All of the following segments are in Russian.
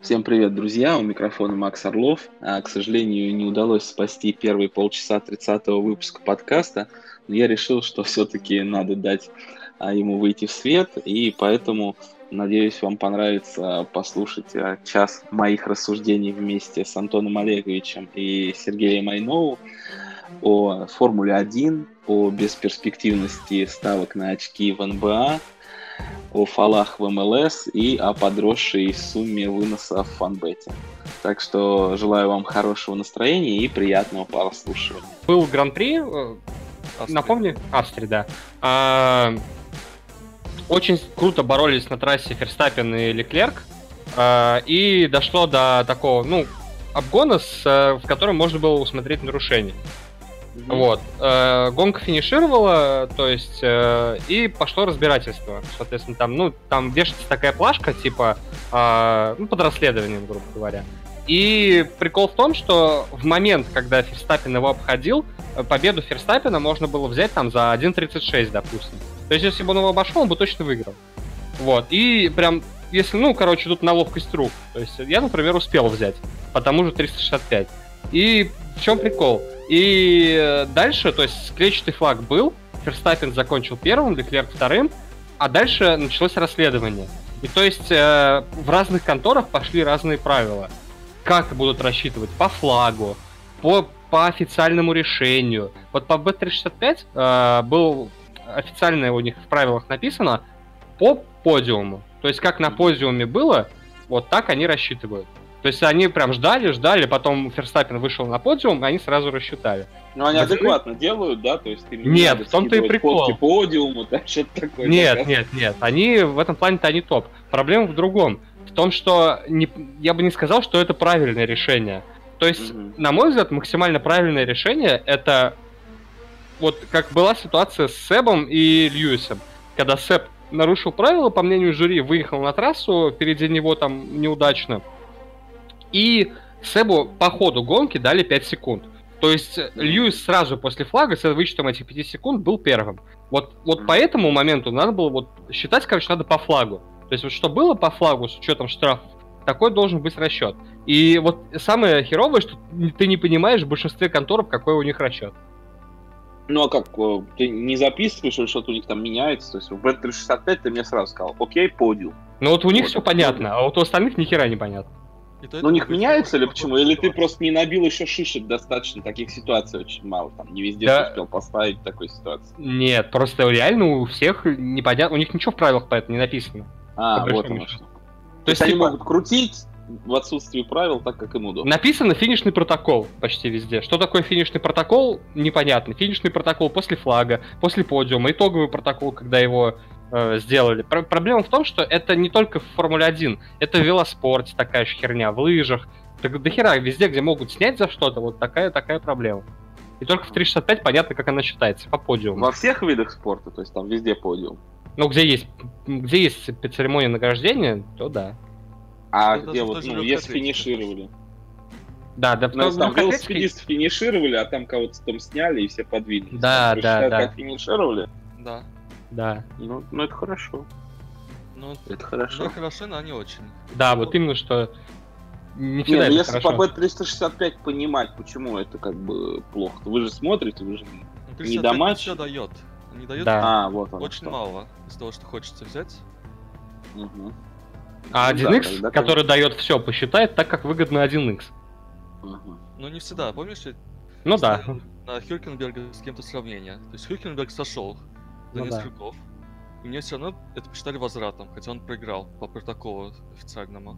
Всем привет, друзья! У микрофона Макс Орлов. А, к сожалению, не удалось спасти первые полчаса 30-го выпуска подкаста. Но я решил, что все-таки надо дать а, ему выйти в свет, и поэтому, надеюсь, вам понравится послушать а, час моих рассуждений вместе с Антоном Олеговичем и Сергеем Айнову о Формуле 1, о бесперспективности ставок на очки в НБА, о фалах в МЛС и о подросшей сумме выноса в фанбете. Так что желаю вам хорошего настроения и приятного прослушивания. Был гран-при, э, напомни, Австрия, да. А, очень круто боролись на трассе Ферстаппин и Леклерк, а, и дошло до такого, ну, обгона, с, э, в котором можно было усмотреть нарушение. Вот. Э, гонка финишировала, то есть, э, и пошло разбирательство. Соответственно, там, ну, там вешается такая плашка, типа, э, ну, под расследованием, грубо говоря. И прикол в том, что в момент, когда Ферстаппин его обходил, э, победу Ферстаппина можно было взять там за 1.36, допустим. То есть, если бы он его обошел, он бы точно выиграл. Вот. И прям, если, ну, короче, тут на ловкость рук. То есть, я, например, успел взять по тому же 365. И в чем прикол? И э, дальше, то есть клетчатый флаг был, Ферстаппин закончил первым, Леклерк вторым, а дальше началось расследование. И то есть э, в разных конторах пошли разные правила. Как будут рассчитывать? По флагу, по, по официальному решению. Вот по B365 э, был официально у них в правилах написано по подиуму. То есть как на подиуме было, вот так они рассчитывают. То есть они прям ждали, ждали, потом Ферстаппин вышел на подиум, и они сразу рассчитали. Ну, они Пацаны... адекватно делают, да? То есть ты Нет, в том-то и прикол. подиуму, да, что-то такое. Нет, да? нет, нет. Они в этом плане-то они топ. Проблема в другом. В том, что не, я бы не сказал, что это правильное решение. То есть, угу. на мой взгляд, максимально правильное решение это вот как была ситуация с Себом и Льюисом. Когда Себ нарушил правила, по мнению жюри, выехал на трассу, впереди него там неудачно, и Себу по ходу гонки дали 5 секунд. То есть Льюис сразу после флага с вычетом этих 5 секунд был первым. Вот, вот по этому моменту надо было вот считать, короче, надо по флагу. То есть вот что было по флагу с учетом штрафов, такой должен быть расчет. И вот самое херовое, что ты не понимаешь в большинстве конторов, какой у них расчет. Ну а как, э, ты не записываешь, или что-то у них там меняется? То есть в B365 ты мне сразу сказал, окей, подиум. Ну вот у них вот, все понятно, а вот у остальных ни хера не понятно. Но у них меняется или почему? Или ты просто не набил еще шишек достаточно? Таких ситуаций очень мало. Там не везде да. успел поставить такой ситуации. Нет, просто реально у всех непонятно. У них ничего в правилах по этому не написано. А, вот оно что. То есть, они типа... могут крутить в отсутствии правил так, как им удобно. Написано финишный протокол почти везде. Что такое финишный протокол, непонятно. Финишный протокол после флага, после подиума, итоговый протокол, когда его э, сделали. Про- проблема в том, что это не только в Формуле 1, это в велоспорте такая же херня, в лыжах. Так до хера, везде, где могут снять за что-то, вот такая такая проблема. И только в 365 понятно, как она считается, по подиуму. Во всех видах спорта, то есть там везде подиум. Ну, где есть, где есть церемония награждения, то да. А это где вот, ну, если финишировали? Да, да, ну, там ну, велосипедисты финишировали, а там кого-то там сняли и все подвинулись. Да, да, да. Как финишировали? Да. Да. Ну, ну это хорошо. Ну, это хорошо. Ну, хорошо, но не очень. Да, вот именно что не всегда не, ну, если хорошо. по B365 понимать, почему это как бы плохо, вы же смотрите, вы же ну, не до матча. все дает. Не дает да. а, вот он, очень что. мало из того, что хочется взять. Угу. А 1x, ну, да, который дает все, посчитает так, как выгодно 1x. Угу. Ну не всегда, помнишь? Ну да. На Хюркенберга с кем-то сравнение. То есть Хюркенберг сошел за ну, несколько да. И мне все равно это посчитали возвратом, хотя он проиграл по протоколу официальному.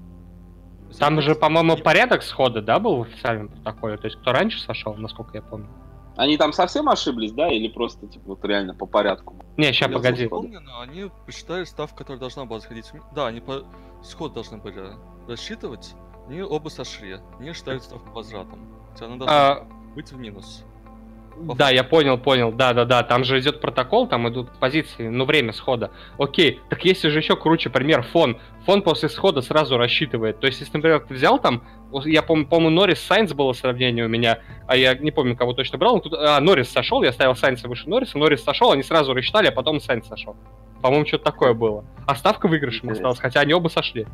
Там же, по-моему, порядок схода, да, был в официальном протоколе? То есть кто раньше сошел, насколько я помню? Они там совсем ошиблись, да, или просто, типа, вот реально по порядку? Не, сейчас погоди. Я помню, но они посчитали ставку, которая должна была заходить. Да, они по сход должны были рассчитывать. Они оба сошли. Они считали ставку возвратом. Хотя она должна а... быть в минус. Да, я понял, понял. Да, да, да. Там же идет протокол, там идут позиции, ну, время схода. Окей, так если же еще круче пример фон. Фон после схода сразу рассчитывает. То есть, если, например, ты взял там, я помню, по-моему, Норрис Сайнс было сравнение у меня, а я не помню, кого точно брал. Тут, а, Норрис сошел, я ставил Сайнса выше Норриса, Норрис сошел, они сразу рассчитали, а потом Сайнс сошел. По-моему, что-то такое было. А ставка выигрышем осталась, хотя они оба сошли.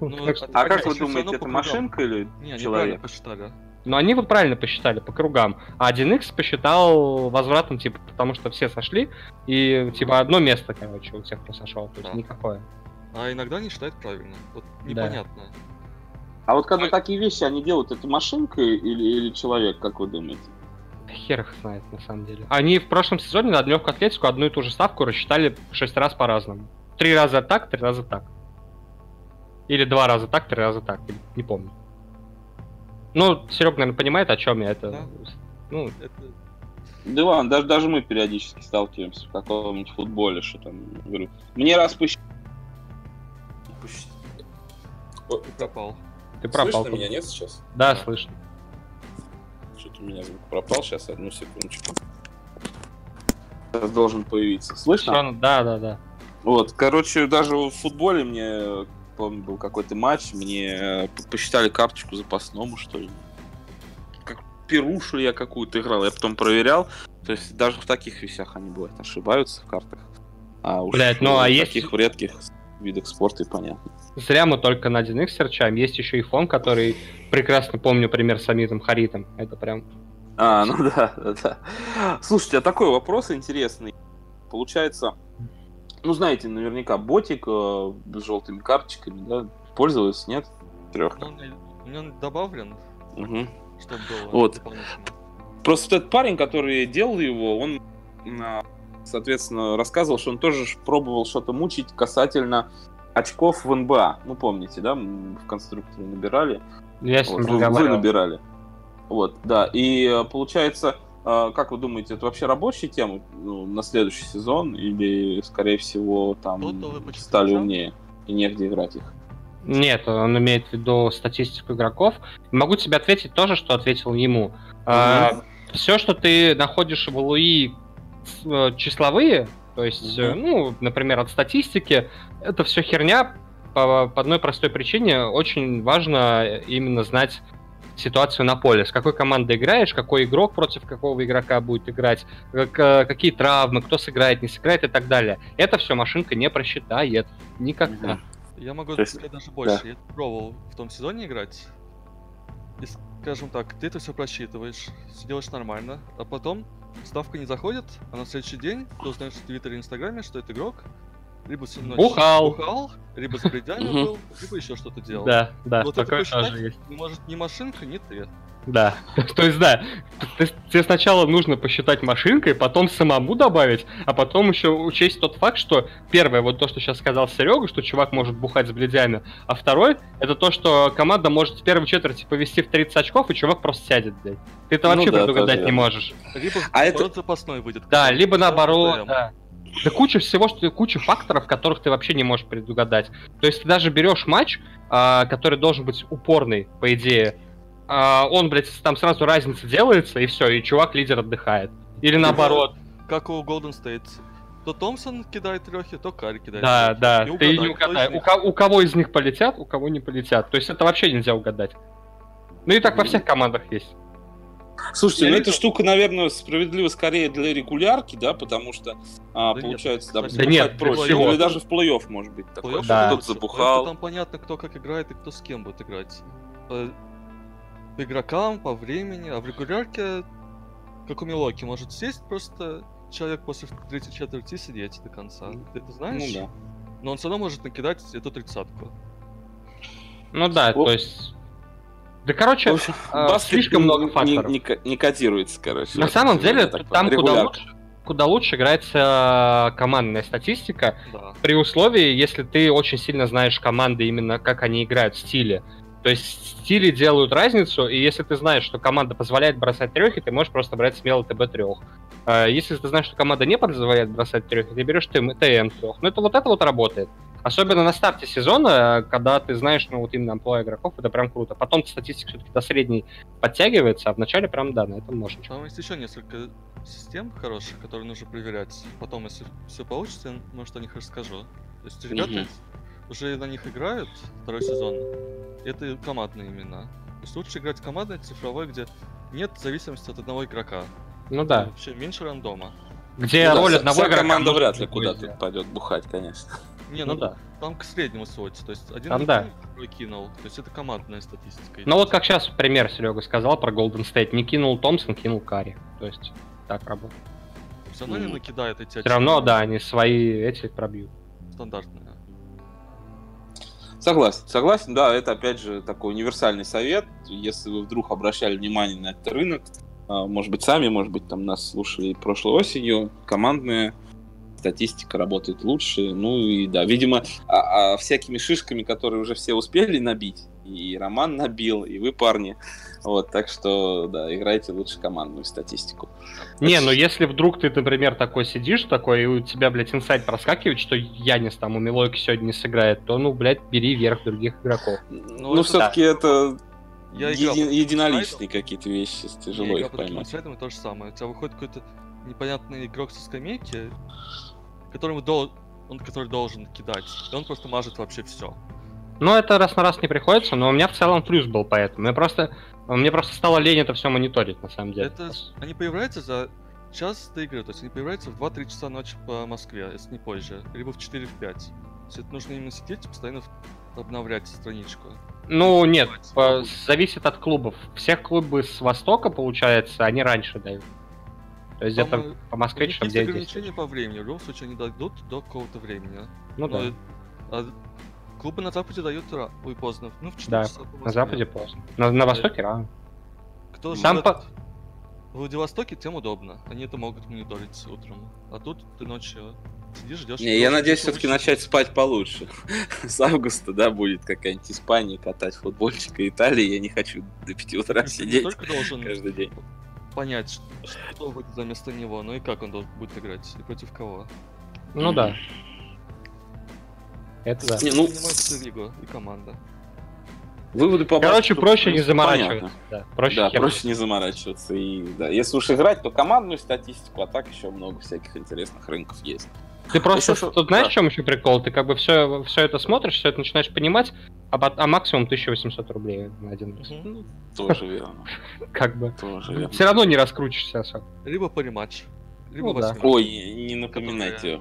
Ну, а как вы думаете, это машинка или человек? посчитали. Но они вот правильно посчитали по кругам. А 1x посчитал возвратом, типа, потому что все сошли, и типа одно место, короче, у тех, кто сошел, то есть никакое. А иногда не считают правильно. Вот непонятно. А вот когда такие вещи они делают, это машинка или, или человек, как вы думаете? Хер их знает, на самом деле. Они в прошлом сезоне на легкую атлетику одну и ту же ставку рассчитали шесть раз по-разному. Три раза так, три раза так. Или два раза так, три раза так. Не помню. Ну, Серега, наверное, понимает, о чем я. Это, да. ну, это... Да ладно, даже, даже мы периодически сталкиваемся в каком-нибудь футболе, что там, говорю, мне раз посчитали. Ты пропал. Ты пропал. Слышно меня, нет сейчас? Да, да. слышно. Что-то у меня звук пропал, сейчас, одну секундочку. Сейчас должен появиться. Слышно? Все, да, да, да. Вот, короче, даже в футболе мне, помню, был какой-то матч, мне посчитали карточку запасному, что ли. Как перушу я какую-то играл, я потом проверял. То есть даже в таких вещах они бывают ошибаются в картах. А уж Блять, ну а есть... таких в редких видах спорта и понятно. Зря мы только на 1x серчаем. Есть еще и фон, который прекрасно помню пример с Амитом Харитом. Это прям... А, ну да, да, да. Слушайте, а такой вопрос интересный. Получается, ну знаете, наверняка ботик э, с желтыми карточками, да, пользовались, нет? Трех. Ну, у меня добавлен, угу. чтобы было вот. Просто этот парень, который делал его, он, соответственно, рассказывал, что он тоже пробовал что-то мучить касательно очков в НБА. Ну, помните, да, в конструкторе набирали. Я с ним вот, вы набирали. Вот, да. И э, получается, как вы думаете, это вообще рабочая тема ну, на следующий сезон? Или, скорее всего, там стали умнее и негде играть их? Нет, он имеет в виду статистику игроков. Могу тебе ответить тоже, что ответил ему. Mm-hmm. А, все, что ты находишь в Луи э, числовые, то есть, mm-hmm. ну, например, от статистики, это все херня по, по одной простой причине. Очень важно именно знать ситуацию на поле. С какой командой играешь, какой игрок против какого игрока будет играть, как, э, какие травмы, кто сыграет, не сыграет и так далее. Это все машинка не просчитает. Никогда. Я могу есть, сказать даже больше. Да. Я пробовал в том сезоне играть. И, скажем так, ты это все просчитываешь, все делаешь нормально, а потом ставка не заходит, а на следующий день ты узнаешь в Твиттере и Инстаграме, что это игрок либо сильно бухал. бухал, либо за бредями был, либо еще что-то делал. Да, да, вот такое тоже есть. Может, ни машинка, ни ты. Да. То есть, да, тебе сначала нужно посчитать машинкой, потом самому добавить, а потом еще учесть тот факт, что первое, вот то, что сейчас сказал Серега, что чувак может бухать с бледями, а второй, это то, что команда может в первой четверти повести в 30 очков, и чувак просто сядет, блядь. Ты это ну вообще ну, да, предугадать не можешь. Либо а это запасной выйдет. Да, либо наоборот, да. Да куча всего, что куча факторов, которых ты вообще не можешь предугадать. То есть ты даже берешь матч, а, который должен быть упорный, по идее, а, он, блядь, там сразу разница делается, и все, и чувак лидер отдыхает. Или наоборот. Как у Golden State. То Томпсон кидает трехи, то Карри кидает Да, трехи. да, и ты не угадай. У, ко- у кого из них полетят, у кого не полетят. То есть это вообще нельзя угадать. Ну и так во всех командах есть. Слушайте, ну эта штука, наверное, справедлива скорее для регулярки, да, потому что а, да получается, нет, да, да нет, проще. Или даже в плей-офф может быть такое, да. кто-то забухал. Там понятно, кто как играет и кто с кем будет играть. По, по игрокам, по времени, а в регулярке, как у Милоки, может сесть просто человек после третьей четверти сидеть до конца. Ты это знаешь? Ну да. Но он все равно может накидать эту тридцатку. Ну да, Оп. то есть да, короче, общем, э, слишком много факторов. Не, не, не кодируется, короче. На самом деле, там куда лучше, куда лучше играется командная статистика, да. при условии, если ты очень сильно знаешь команды, именно как они играют в стиле. То есть стили делают разницу, и если ты знаешь, что команда позволяет бросать трехи, ты можешь просто брать смело ТБ трех. А если ты знаешь, что команда не позволяет бросать трехи, ты берешь ТМ трех. Ну это вот это вот работает. Особенно на старте сезона, когда ты знаешь, ну, вот именно амплуа игроков, это прям круто. Потом статистика все-таки до средней подтягивается, а вначале прям, да, на этом можно. Там есть еще несколько систем хороших, которые нужно проверять. Потом, если все получится, я, может, о них расскажу. То есть ребята mm-hmm. уже на них играют второй сезон. Это командные имена. То есть лучше играть командной, цифровой, где нет зависимости от одного игрока. Ну да. Вообще меньше рандома. Где ну, роль да, одного игрока команда вряд ли куда-то пойдет бухать, конечно. Не, ну, ну да. там к среднему сводится. То есть один Там да. кинул, другой кинул. То есть это командная статистика. Ну вот как сейчас пример Серега сказал про Golden State. Не кинул Томпсон, кинул Карри. То есть так работает. Все равно не Мгм. накидают эти Все равно, да, они свои эти пробьют. Стандартные. Согласен, согласен, да, это опять же такой универсальный совет. Если вы вдруг обращали внимание на этот рынок, а, может быть, сами, может быть, там нас слушали прошлой осенью, командная статистика работает лучше. Ну и да, видимо, а- а всякими шишками, которые уже все успели набить, и Роман набил, и вы, парни. Вот, так что, да, играйте лучше командную статистику. Не, ну если вдруг ты, например, такой сидишь, такой, и у тебя, блядь, инсайт проскакивает, что Янис там у Милойки сегодня не сыграет, то, ну, блядь, бери вверх других игроков. Ну, это все-таки это Я играл еди- под единоличные какие-то вещи, тяжело Я их играл поймать. и то же самое. У тебя выходит какой-то непонятный игрок со скамейки, которому дол- он который должен кидать. И он просто мажет вообще все. Ну, это раз на раз не приходится, но у меня в целом плюс был поэтому. Я просто, мне просто стало лень это все мониторить, на самом деле. Это они появляются за час до игры, то есть они появляются в 2-3 часа ночи по Москве, если не позже, либо в 4 в 5. То есть это нужно именно сидеть и постоянно обновлять страничку. Ну, нет, по- зависит от клубов. Всех клубы с Востока, получается, они раньше дают. То есть где-то по У Москве часов есть 9 ограничения по времени, в любом случае они дадут до какого-то времени. Ну да, Но, а клубы на Западе дают ра- ой, поздно, ну в 4 Да, часа по на. Западе поздно. На, на Востоке рано. Кто Сам живет по- в Владивостоке, тем удобно. Они это могут мониторить утром. А тут ты ночью сидишь, ждешь. Не, я надеюсь все-таки начать спать получше. С августа, да, будет какая-нибудь Испания катать футбольчика Италии. Я не хочу до 5 утра сидеть каждый день. Понять, ш- что будет за место него, но и как он должен будет играть, и против кого. Ну да. Это да. Не, ну- лигу и команда. Выводы по Короче, баскету, проще не заморачиваться. понятно. Да, проще, Да, проще не заморачиваться. И, да, если уж играть, то командную статистику, а так еще много всяких интересных рынков есть. Ты просто Еще тут знаешь, да. в чем еще прикол? Ты как бы все, все это смотришь, все это начинаешь понимать, а, а максимум 1800 рублей на один раз. Ну, тоже верно. Как бы. Тоже верно. Все равно не раскрутишься особо. Либо по рематч. Либо Ну да. Ой, не напоминайте.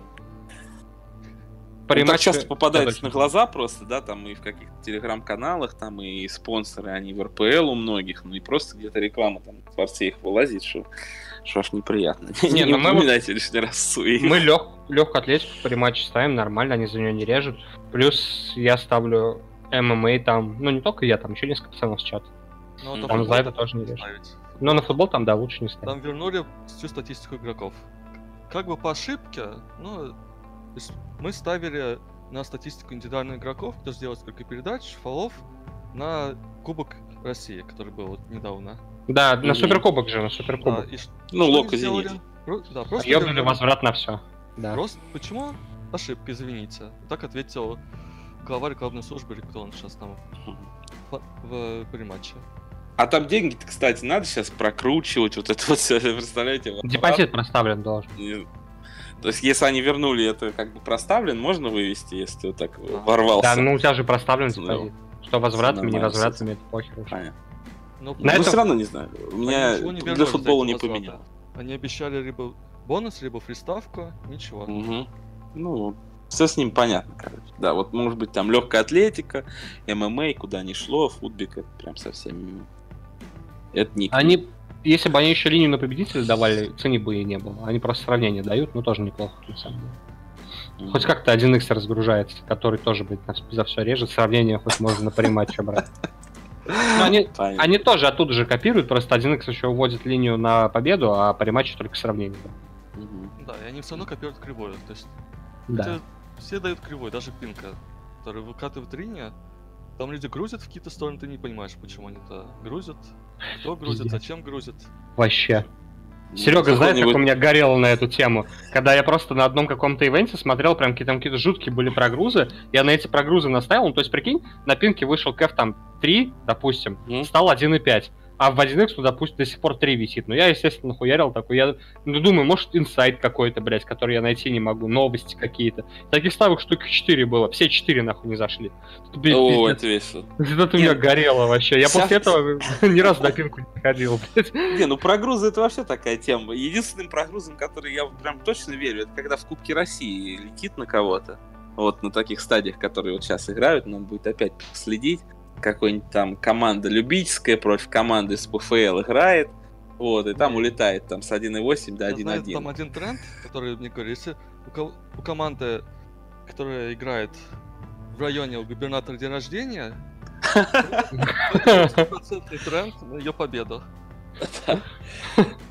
По Ну, так часто попадается Да, на глаза просто, да, там и в каких-то телеграм-каналах, там и спонсоры, они в РПЛ у многих, ну и просто где-то реклама там в творце их вылазит, что, что аж неприятно. Не, Не ну мы лишний раз. Мы лег, легкую атлетику по рематчу ставим, нормально, они за нее не режут. Плюс я ставлю ММА там, ну не только я, там еще несколько пацанов с чата. Ну, вот футбол за это тоже не ставить. Но на футбол там, да, лучше не ставить. Там вернули всю статистику игроков. Как бы по ошибке, ну, мы ставили на статистику индивидуальных игроков, кто сделал сколько передач, фолов, на Кубок России, который был вот недавно. Да, на суперкубок же, на Да, суперкубок. и ш- Ну, что Локо они сделали? Да, просто Ёбнули возврат на все. Да. Просто почему ошибка, извините. Так ответил глава рекламной службы, или кто он сейчас там в, в приматче. А там деньги-то, кстати, надо сейчас прокручивать, вот это вот все, представляете? Депозит проставлен должен. Не- То есть, если они вернули это как бы проставлен, можно вывести, если ты вот так Да. ворвался. Да, ну у тебя же проставлен Ну. Что возвратами, не возвратами, это похер. Понятно. Но На Но этом- все равно не знаю. У меня для футбола не поменял. Они обещали либо бонус, либо фриставку, ничего. Мгм. Ну, все с ним понятно, короче. Да, вот может быть там легкая атлетика, ММА, куда ни шло, футбик, это прям совсем мимо. Это не Они, если бы они еще линию на победителя давали, цены бы и не было. Они просто сравнение дают, но тоже неплохо, на самом деле. Мгм. Хоть как-то 1x разгружается, который тоже, блядь, нас за все режет. Сравнение хоть можно на париматче брать. Ну, они, Понятно. они тоже оттуда же копируют, просто 1x еще уводит линию на победу, а париматче только сравнение. да. Мгм. Да, и они все равно копируют кривую. То есть Да. хотя все дают кривой, даже Пинка, который выкатывает линию. Там люди грузят в какие-то стороны, ты не понимаешь, почему они это грузят. Кто грузит, зачем грузят. Вообще. Ну, Серега, знаешь, как у меня горело на эту тему? Когда я просто на одном каком-то ивенте смотрел, прям какие-то, там какие-то жуткие были прогрузы, я на эти прогрузы наставил, ну, то есть, прикинь, на пинке вышел кэф там 3, допустим, Мгм. стал 1,5, а в 1x, ну, допустим, до сих пор 3 висит. Ну, я, естественно, хуярил такой, я ну, думаю, может, инсайт какой-то, блядь, который я найти не могу, новости какие-то. Таких ставок штук 4 было, все 4 нахуй не зашли. Блядь, О, это весело. Это у меня горело вообще. Я Вся- после этого ни разу на пинку не ходил, блядь. Не, ну прогрузы это вообще такая тема. Единственным прогрузом, который я прям точно верю, это когда в Кубке России летит на кого-то. вот на таких стадиях, которые вот сейчас играют, нам будет опять следить. Какой-нибудь там команда любительская против команды с ПФЛ играет, вот, и там улетает там с 1.8 до 1.1. Там один тренд, который мне говорит, если у, у команды, которая играет в районе у губернатора день рождения, тренд на ее победу.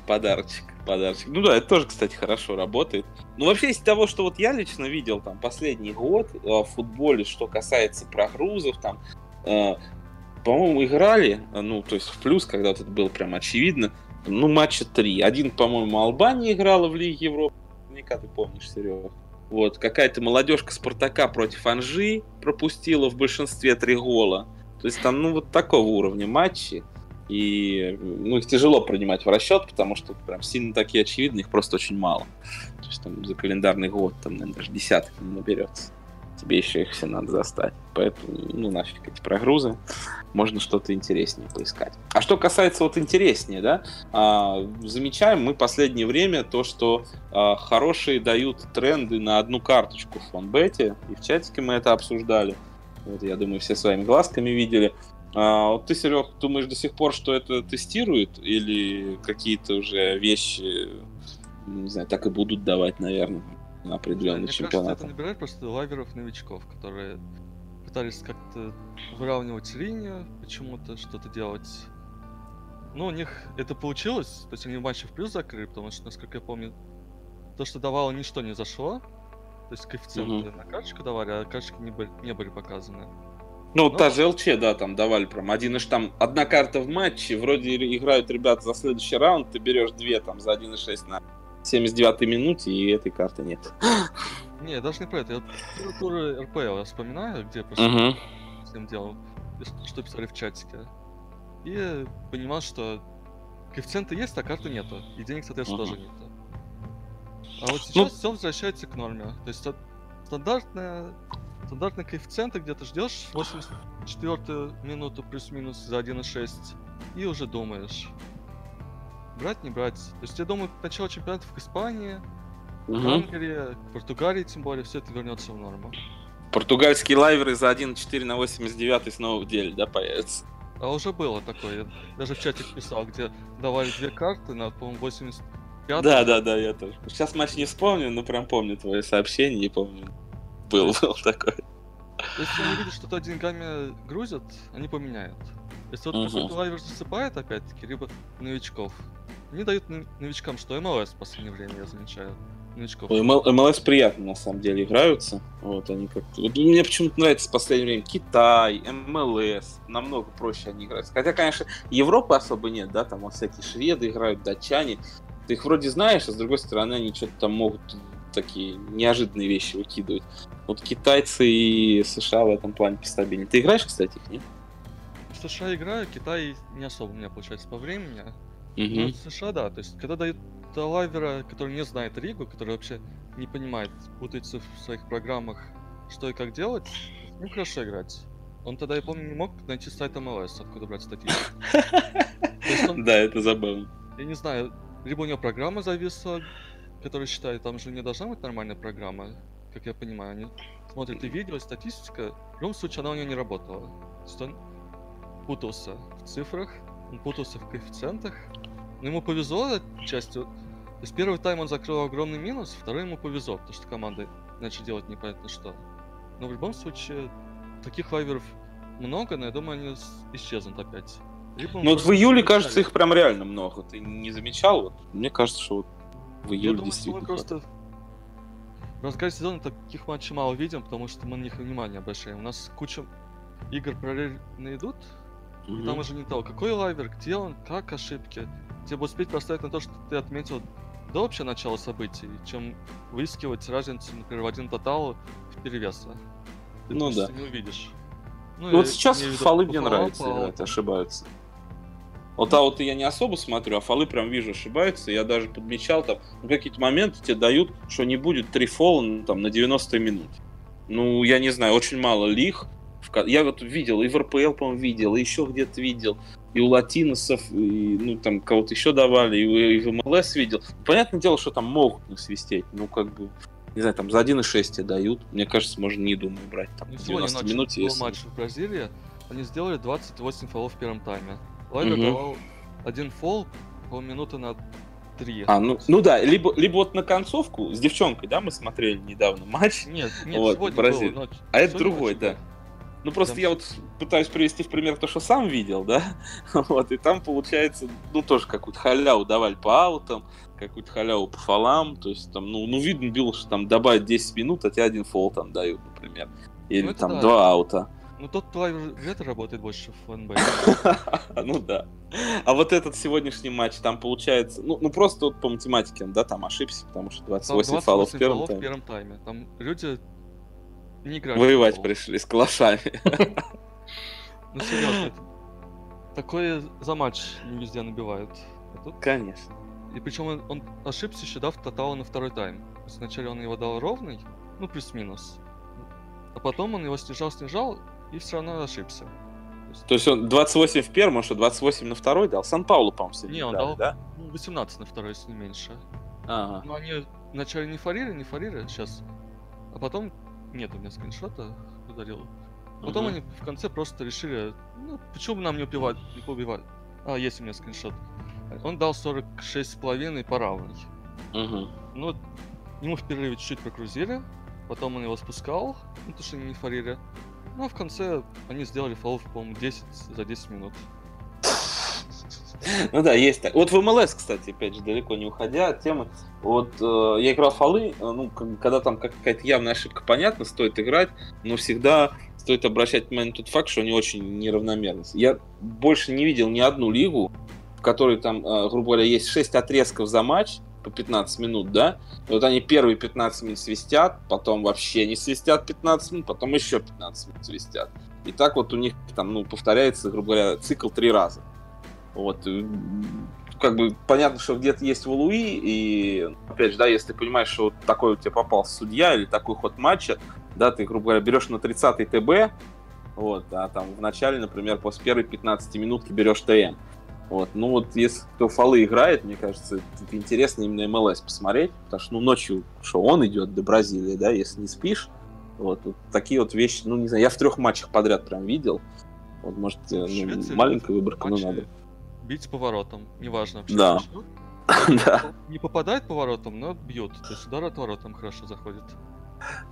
Подарочек, подарочек. Ну да, это тоже, кстати, хорошо работает. Ну вообще из того, что вот я лично видел там последний год э, в футболе, что касается прогрузов, там, по-моему, играли, ну то есть в плюс, когда вот это было прям очевидно, ну матча три. Один, по-моему, Албания играла в Лиге Европы, наверняка ты помнишь, Серега. Вот, какая-то молодежка Спартака против Анжи пропустила в большинстве три гола. То есть там, ну, вот такого уровня матчи. И ну, их тяжело принимать в расчет, потому что прям сильно такие очевидные, их просто очень мало. То есть там за календарный год там, наверное, даже десяток не наберется. Тебе еще их все надо застать. Поэтому, ну, нафиг эти прогрузы. Можно что-то интереснее поискать. А что касается вот интереснее, да, а, замечаем мы последнее время то, что а, хорошие дают тренды на одну карточку в фонбете. И в чатике мы это обсуждали. Вот, я думаю, все своими глазками видели. А, вот ты, Серег, думаешь до сих пор, что это тестируют, или какие-то уже вещи, не знаю, так и будут давать, наверное, на определенные чемпионаты? Кажется, это набирает просто лайверов-новичков, которые пытались как-то выравнивать линию, почему-то что-то делать. Ну, у них это получилось, то есть они матчи в плюс закрыли, потому что, насколько я помню, то, что давало, ничто не зашло. То есть коэффициенты mm-hmm. на карточку давали, а карточки не были, не были показаны. Ну, ну, та же ЛЧ, да, там давали прям один иш там одна карта в матче, вроде играют ребята за следующий раунд, ты берешь две там за 1.6 на 79 минуте, и этой карты нет. Не, даже не про это. Я туры РПЛ я вспоминаю, где просто uh-huh. всем делал, что писали в чатике. И понимал, что коэффициенты есть, а карты нету. И денег, соответственно, uh-huh. тоже нету. А вот сейчас ну... все возвращается к норме. То есть стандартная Стандартные коэффициенты где-то ждешь 84 минуту плюс-минус за 1.6 и уже думаешь, брать, не брать. То есть я думаю, к началу чемпионатов в Испании, угу. Англии, в Португалии тем более, все это вернется в норму. Португальские лайверы за 1.4 на 89 снова в деле, да, появятся? А уже было такое. Я даже в чате писал, где давали две карты на, по-моему, 85. Да, да, да, я тоже. Сейчас матч не вспомню, но прям помню твои сообщения и помню был, был такой. Если они видят, что-то деньгами грузят, они поменяют. Если вот какой-то лайвер засыпает, опять-таки, либо новичков, они дают новичкам, что МЛС в последнее время, я замечаю. Новичков. МЛС приятно, на самом деле, играются. Вот они как-то... Вот мне почему-то нравится в последнее время Китай, МЛС. Намного проще они играются. Хотя, конечно, Европы особо нет, да, там вот всякие шведы играют, датчане. Ты их вроде знаешь, а с другой стороны они что-то там могут такие неожиданные вещи выкидывать. Вот китайцы и США в этом плане постабильнее. Ты играешь, кстати, нет? США играю, Китай не особо у меня получается по времени. Mm-hmm. Но США, да, то есть когда дают лайвера, который не знает Ригу, который вообще не понимает, путается в своих программах, что и как делать, ну хорошо играть. Он тогда, я помню, не мог найти сайт МЛС, откуда брать статистику. Да, это забавно. Я не знаю, либо у него программа зависла, который считает, там же не должна быть нормальная программа, как я понимаю. Они смотрят и видео, и статистика. В любом случае, она у него не работала. То есть он путался в цифрах, он путался в коэффициентах. Но ему повезло частью. То есть первый тайм он закрыл огромный минус, второй ему повезло, потому что команды начали делать непонятно что. Но в любом случае, таких лайверов много, но я думаю, они исчезнут опять. Либо ну вот в июле, кажется, их прям реально много. Ты не замечал? Вот, мне кажется, что вот в июле Я думаю, действительно. Просто в разгаре сезона таких матчей мало видим, потому что мы на них внимание обращаем. У нас куча игр параллельно идут, mm-hmm. и там уже не то, какой лайвер, где он, как ошибки. Тебе бы успеть поставить на то, что ты отметил до общего начала событий, чем выискивать разницу, например, в один тотал в перевеса. Ты ну да. не увидишь. Ну, вот сейчас фолы мне нравятся, это ошибаются. Вот а вот я не особо смотрю, а фолы прям вижу ошибаются. Я даже подмечал там, ну, какие-то моменты тебе дают, что не будет три фола ну, там, на 90 минут. Ну, я не знаю, очень мало лих. Я вот видел, и в РПЛ, по-моему, видел, и еще где-то видел, и у латиносов, и, ну, там, кого-то еще давали, и, и в МЛС видел. Понятное дело, что там могут насвистеть, ну, как бы, не знаю, там за 1,6 тебе дают. Мне кажется, можно не думаю брать. Там, Ну, в сегодня 90 ночью минут, если... матч в Бразилии, они сделали 28 фолов в первом тайме. Лайвер Мгм. давал один фол полминуты на 3. А, ну, ну да, либо, либо вот на концовку с девчонкой, да, мы смотрели недавно матч. Нет, нет, Вот, сегодня Бразилия. было ночь. А это Сегодня другой, да. был. Ну просто я вот пытаюсь привести в пример то, что сам видел, да, вот, и там получается, ну тоже какую-то халяву давали по аутам, какую-то халяву по фолам, то есть там, ну, ну видно было, что там добавить 10 минут, а тебе один фол там дают, например, или Ну, это там да. два аута. Ну тот лайвер где-то работает больше в фонбе. Ну да. А вот этот сегодняшний матч, там получается, ну, ну просто вот по математике да, там ошибся, потому что Там 28 фолов в 28 первом фолов в тайме. первом тайме. Там люди не играют. в Воевать пришли с калашами. Ну серьезно. Такое за матч не везде набивают. А тут- Конечно. И причем он, он ошибся еще дав тотала на второй тайм. Вначале он его дал ровный, ну плюс-минус. А потом он его снижал-снижал и все равно ошибся. То есть он 28 в первом, он что, 28 на второй дал? Сан-Паулу, по-моему, Не, он играли, дал- да? Ну, 18 на второй, если не меньше. Ага. Ну, они вначале не фарили, не фарили, сейчас. А потом... Нет у меня скриншота, ударил. Потом Мгм. они в конце просто решили, ну, почему бы нам не убивать, не поубивать. А, есть у меня скриншот. Он дал 46,5 по равной. Мгм. Ну, ему в перерыве чуть-чуть прокрузили, потом он его спускал, ну, то, что не фарили. Ну, а в конце они сделали фолов, по-моему, 10 за 10 минут. Ну да, есть так. Вот в МЛС, кстати, опять же, далеко не уходя от темы. Вот э, я играл фолы, э, ну, когда там какая-то явная ошибка, понятно, стоит играть, но всегда стоит обращать внимание на тот факт, что они очень неравномерны. Я больше не видел ни одну лигу, в которой там, э, грубо говоря, есть 6 отрезков за матч по 15 минут, да, и вот они первые 15 минут свистят, потом вообще не свистят 15 минут, потом еще 15 минут свистят. И так вот у них там, ну, повторяется, грубо говоря, цикл три раза. Вот. м, Как бы понятно, что где-то есть валуи, и опять же, да, если ты понимаешь, что вот такой у тебя попался судья или такой ход матча, да, ты, грубо говоря, берешь на 30-й ТБ, вот, а там в начале, например, после первой 15 минутки берешь ТМ. Вот, ну вот, если кто фолы играет, мне кажется, это интересно именно МЛС посмотреть, потому что, ну, ночью, что он идет до Бразилии, да, если не спишь, вот, вот такие вот вещи, ну, не знаю, я в трех матчах подряд прям видел, вот, может, э, ну, маленькая выборка, но матчи надо. Бить поворотом, неважно вообще. Да. Да. Не попадает поворотом, но бьют. То есть удар отворотом хорошо заходит.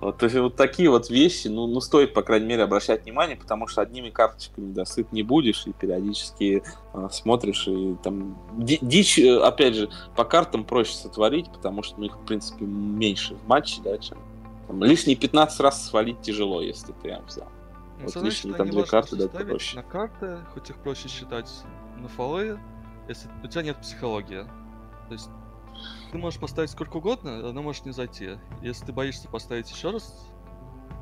Вот, то есть вот такие вот вещи, ну, ну, стоит, по крайней мере, обращать внимание, потому что одними карточками досыт не будешь, и периодически э, смотришь, и там ди- дичь, э, опять же, по картам проще сотворить, потому что, ну, их, в принципе, меньше в матче, да, чем там, лишние 15 раз свалить тяжело, если ты прям взял. Ну, Вот лишние там две карты составить проще. На карты, хоть их проще считать на фолы, если у тебя нет психологии. То есть ты можешь поставить сколько угодно, оно может не зайти. Если ты боишься поставить еще раз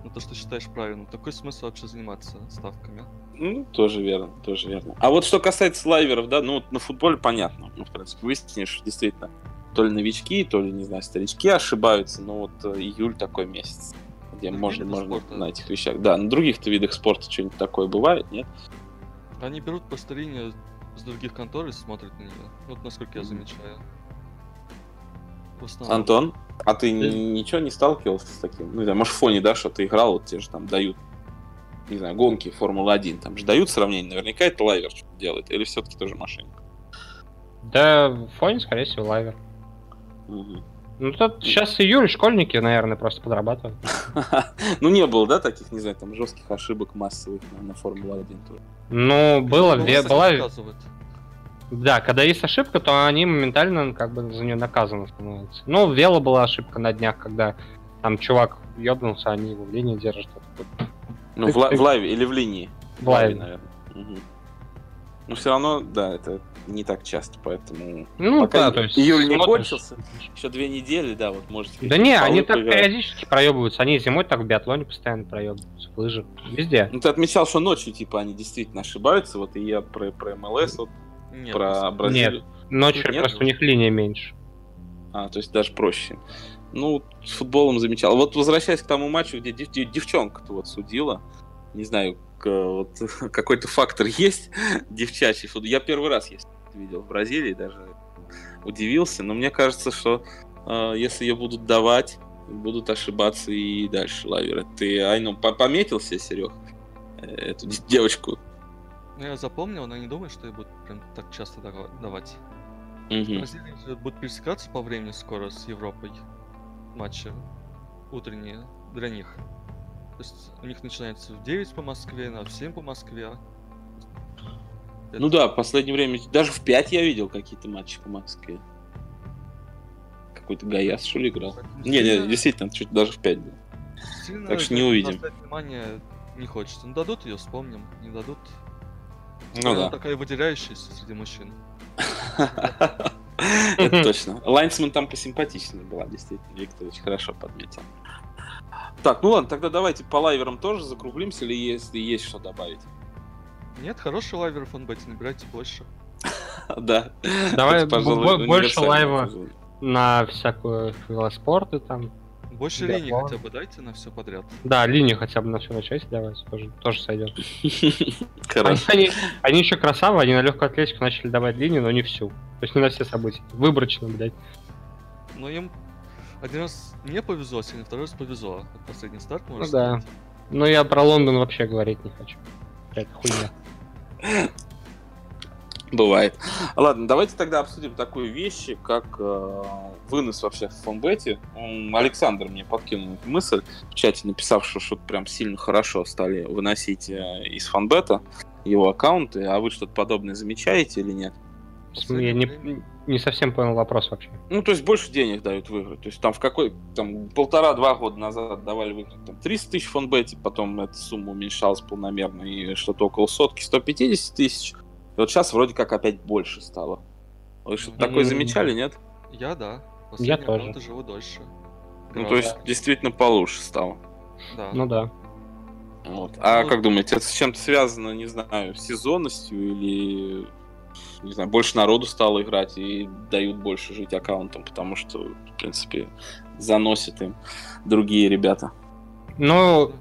на то, что считаешь правильным, такой смысл вообще заниматься ставками. Ну, тоже верно, тоже верно. А вот что касается лайверов, да, ну, на футболе понятно. Ну, в принципе, выяснишь, действительно, то ли новички, то ли, не знаю, старички ошибаются, но вот э, июль такой месяц, где Ну, можно, можно спорта. на этих вещах. Да, на других-то видах спорта что-нибудь такое бывает, нет? Они берут по старине с других контор и смотрят на нее. Вот насколько я замечаю. Антон, а ты Да. ни- ничего не сталкивался с таким? Ну, не знаю, может, в фоне, да, что ты играл, вот те же там дают, не знаю, гонки Формулы-1, там же дают сравнение, наверняка это лайвер что-то делает, или все-таки тоже машинка? Да, в фоне, скорее всего, лайвер. Мгм. Ну, тут сейчас июль, школьники, наверное, просто подрабатывают. Ну, не было, да, таких, не знаю, там жестких ошибок массовых на, на Формулу-1 тоже? Ну, было, Ну, была... Да, когда есть ошибка, то они моментально как бы за нее наказаны становятся. Ну, в Вело была ошибка на днях, когда там чувак ёбнулся, они его в линии держат. Ну, в, в лайве или в линии? В лайве. наверное. Мгм. Но все равно, да, это не так часто, поэтому... Ну, Пока да, то есть... июль не смотришь. кончился, еще две недели, да, вот можете... Да не, они так поиграть. периодически проебываются. Они зимой так в биатлоне постоянно проебываются, в лыжи. Везде. Ну, ты отмечал, что ночью, типа, они действительно ошибаются, вот и я про, про МЛС, вот, Нет, про Бразилию. Ночью Нет? просто у них линия меньше. А, то есть даже проще. Ну, с футболом замечал. Вот возвращаясь к тому матчу, где дев- девчонка-то вот судила, не знаю, вот, какой-то фактор есть девчачий футбол. Я первый раз есть видел в Бразилии, даже удивился, но мне кажется, что э, если ее будут давать, будут ошибаться и дальше лайверы. Ты, Айну, пометил себе, Серег, э, эту девочку? Ну, я запомнил, но не думаю, что я буду прям так часто давать. Угу. Бразилия будет пересекаться по времени скоро с Европой матчи утренние для них. То есть у них начинается в 9 по Москве, на в 7 по Москве. Ну да, в последнее время даже в 5 я видел какие-то матчи по Москве. Какой-то Гаяс, что ли, играл? Не, не, действительно, чуть даже в 5 был. Сильно так что не увидим. внимание не хочется. Ну дадут ее, вспомним. Не дадут. Ну Она да. такая выделяющаяся среди мужчин. Это точно. Лайнсман там посимпатичнее была, действительно. Виктор очень хорошо подметил. Так, ну ладно, тогда давайте по лайверам тоже закруглимся, или если есть что добавить. Нет, хороший лайвер в фонбете, набирайте больше. Да. Давай больше лайва на всякую велоспорты там. Больше линий ладно. хотя бы дайте на все подряд. Да, линию хотя бы на всю начать давать, тоже, тоже сойдет. Они, Хорошо. они, они еще красавы, они на легкую атлетику начали давать линию, но не всю. То есть не на все события. Выборочно, блядь. Но им один раз не повезло, сегодня второй раз повезло. Вот последний старт, можно Ну да. Но я про Лондон вообще говорить не хочу. Какая-то хуйня. Бывает. Ладно, давайте тогда обсудим такую вещь, как э, вынос вообще в фонбете. Александр мне подкинул эту мысль в чате, написав, что что-то прям сильно хорошо стали выносить э, из фонбета его аккаунты. А вы что-то подобное замечаете или нет? Я не, не совсем понял вопрос вообще. Ну, то есть больше денег дают выиграть. То есть там в какой... Там полтора-два года назад давали выиграть там 300 тысяч фонбете, потом эта сумма уменьшалась полномерно, и что-то около сотки, 150 тысяч. И вот сейчас вроде как опять больше стало. Вы что-то такое замечали, нет? Я да. Я Последние тоже. живу дольше. Ну, то есть действительно получше стало. Да. Ну да. Вот. А Ну, как думаете, это с чем-то связано, не знаю, с сезонностью или не знаю, больше народу стало играть и дают больше жить аккаунтом, потому что, в принципе, заносят им другие ребята. Ну,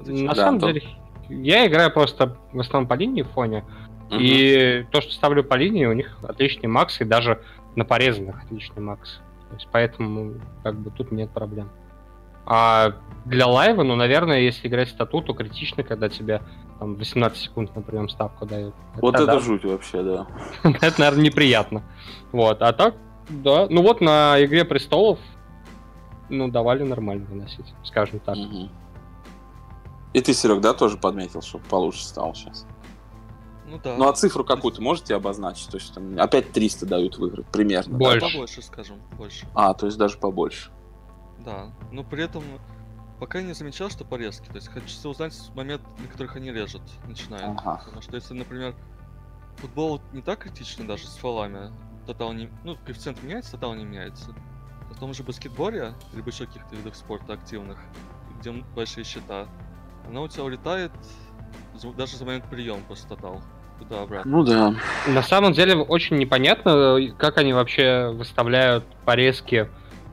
Отвечаю. на Да, самом Антон. деле, я играю просто в основном по линии в фоне. Мгм. И то, что ставлю по линии, у них отличный макс, и даже на порезанных отличный макс. То есть поэтому как бы тут нет проблем. А для лайва, ну, наверное, если играть статут, то критично, когда тебе там 18 секунд на прием ставку дают. Вот это да. жуть вообще, да. это, наверное, неприятно. Вот, а так, да. Ну вот на Игре Престолов, ну, давали нормально выносить, скажем так. Мгм. И ты, Серег, да, тоже подметил, что получше стало сейчас? Ну да. Ну, а цифру какую-то можете обозначить? То есть там опять 300 дают выиграть примерно. да? Больше. Побольше, скажем, больше. А, то есть даже побольше. Да. Но при этом пока не замечал, что порезки. То есть хочется узнать момент, на которых они режут, начинают. Ага. Потому что если, например, футбол не так критичный даже с фолами, тотал не... Ну, коэффициент меняется, тотал не меняется. В том же баскетболе, либо еще каких-то видах спорта активных, где большие счета, она у тебя улетает даже за момент приема после тотал. Туда-обратно. Ну да. На самом деле очень непонятно, как они вообще выставляют порезки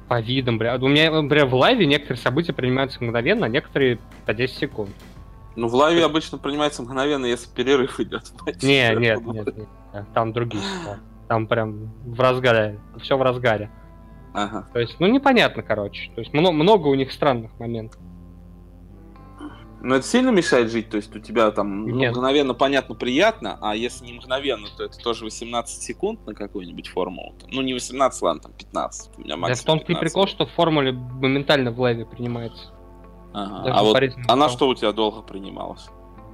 по видам. бля. У меня, например, в лайве некоторые события принимаются мгновенно, а некоторые по 10 секунд. Ну, в лайве обычно принимается мгновенно, если перерыв идет. Не, нет, нет, нет. Там другие. Там прям в разгаре. Все в разгаре. Ага. То есть, ну непонятно, короче. То есть мно- много у них странных моментов. Но это сильно мешает жить? То есть у тебя там ну, Нет. мгновенно понятно, приятно, а если не мгновенно, то это тоже 18 секунд на какую-нибудь формулу. Ну, не 18, ладно, там 15. У меня Да в максимум том-то и 15. прикол, что в формуле моментально в лайве принимается. Ага. Даже А вот она что у тебя долго принималась?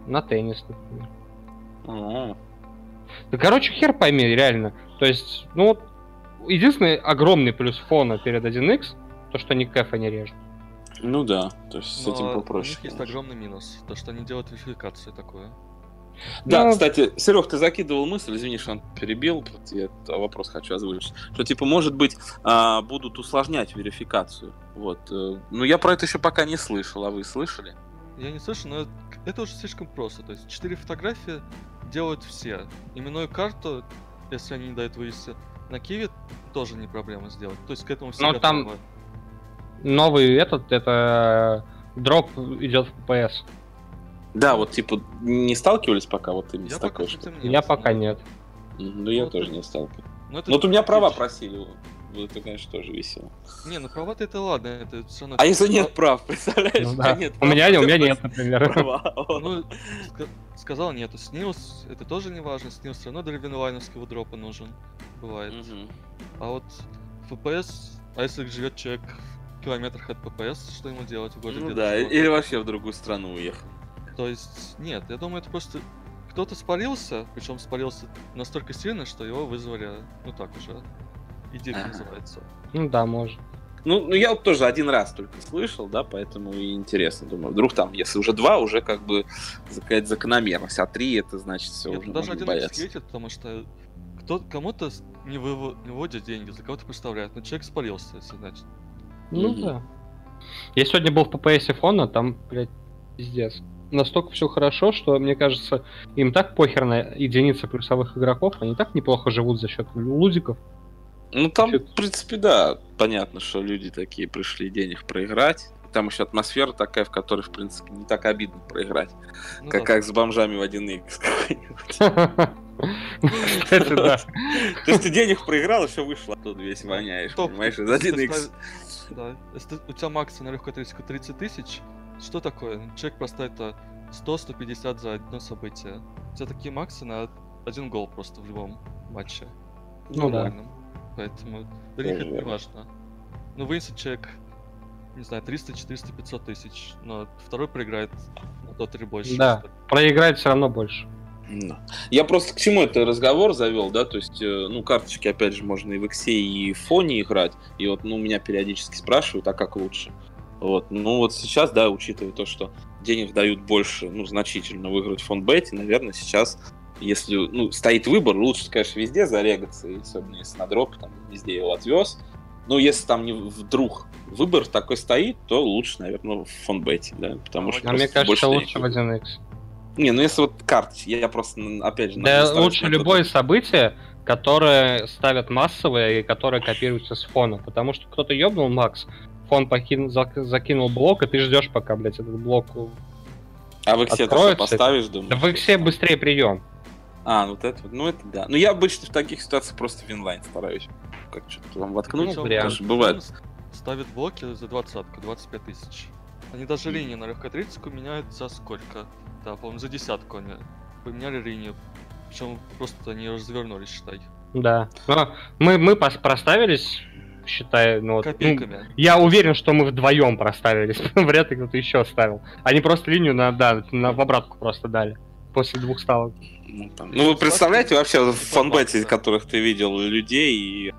На теннис, например. А, Да, короче, хер пойми, реально. То есть, ну вот, единственный огромный плюс фона перед 1x, то, что они кэфа не режут. Ну да, то есть с Но этим у попроще. них есть огромный минус, то что они делают верификацию такую. Да, Ну, кстати, Серег, ты закидывал мысль, извини, что он перебил, вот я этот вопрос хочу озвучить, что типа, может быть, а, будут усложнять верификацию. Вот. э, Ну, я про это еще пока не слышал, а вы слышали? Я не слышу, но это- уже слишком просто. То есть четыре фотографии делают все. Именную карту, если они не дают вывести, на Киви тоже не проблема сделать. То есть к этому все Но там- готовы. Новый этот, это э, дроп идет в PS. Да, вот типа не сталкивались пока вот именно Я с такой нет. Я пока нет. Ну, я Ну, тоже ты- не сталкивался. но это Ну, вот у меня права просили это, конечно, тоже весело. Не, ну права-то это ладно, это все равно... А если нет прав, представляешь? Ну у да. нет У меня, ты у меня нет, например. права. Ну, ска- сказал нету. Снилс, это тоже не важно. Снилс все равно до ревенлайновского дропа нужен. Бывает. А вот FPS, а если живет человек километрах от ППС, что ему делать в городе? Ну да, живет? или вообще в другую страну уехал. То есть, нет, я думаю, это просто кто-то спалился, причем спалился настолько сильно, что его вызвали, ну так уже, идея Ага. называется. Ну да, может. Ну, ну, я вот тоже один раз только слышал, да, поэтому и интересно. Думаю, вдруг там, если уже два, уже как бы какая-то закономерность, а три это значит все Нет, уже ну даже один бояться. светит, потому что кто, кому-то не, выво- не выводят деньги, за кого-то представляют, но человек спалился, если значит. Ну да. Я сегодня был в PPS фона, там, блядь, пиздец. Настолько все хорошо, что, мне кажется, им так похер на единицы плюсовых игроков, они так неплохо живут за счет лудиков. Ну там, в принципе, да, понятно, что люди такие пришли денег проиграть. Там еще атмосфера такая, в которой, в принципе, не так обидно проиграть, Ну как, да, как с бомжами в 1x какой-нибудь. Кстати, да. То есть ты денег проиграл, еще вышел оттуда весь воняешь, понимаешь, из Если 1x. Да. Если у тебя макса на легкой атлетику 30 тысяч, что такое? Человек поставит то 100-150 за одно событие. У тебя такие максы на один гол просто в любом матче. Ну да. Нормальном. Поэтому для них это не важно. Ну, вынесет человек, не знаю, 300, 400, 500 тысяч, но второй проиграет на то 3 больше. Да. Проиграть все равно больше. Я просто к чему это разговор завел, да, то есть, э, ну, карточки, опять же, можно и в Иксе, и в фоне играть, и вот, ну, меня периодически спрашивают, а как лучше? Вот, ну, вот сейчас, да, учитывая то, что денег дают больше, ну, значительно выиграть в фонбете, наверное, сейчас, если, ну, стоит выбор, лучше, конечно, везде зарегаться, и особенно если на дроп, там, везде его отвез, но если там не вдруг выбор такой стоит, то лучше, наверное, в фонбете, да, потому А что А мне кажется, лучше в выиграть. 1x. Не, ну если вот карточки, я просто, опять же... Да лучше любое это- событие, которое ставят массовые и которое копируется с фона. Потому что кто-то ёбнул Макс, фон покинул, зак- закинул блок, и ты ждешь, пока, блядь, этот блок... А в Иксе откроется. поставишь, думаю? Да в Иксе быстрее прием. А, вот это вот, ну это да. Ну я обычно в таких ситуациях просто в инлайн стараюсь. Как что-то там вариант. потому что бывает. он Ставит блоки за двадцатку, 25 тысяч. Они даже линии на легкой атлетику меняют за сколько? Да, по-моему, за десятку они поменяли линию. Причем просто они ее развернули, считай. Да. Но мы, мы проставились, считай, ну вот... ну, Копейками. я уверен, что мы вдвоем проставились. Вряд ли кто-то еще ставил. Они просто линию на, да, на, в обратку просто дали. После двух ставок. Ну, там. Ну, вы представляете вообще в фанбете, которых ты видел людей, и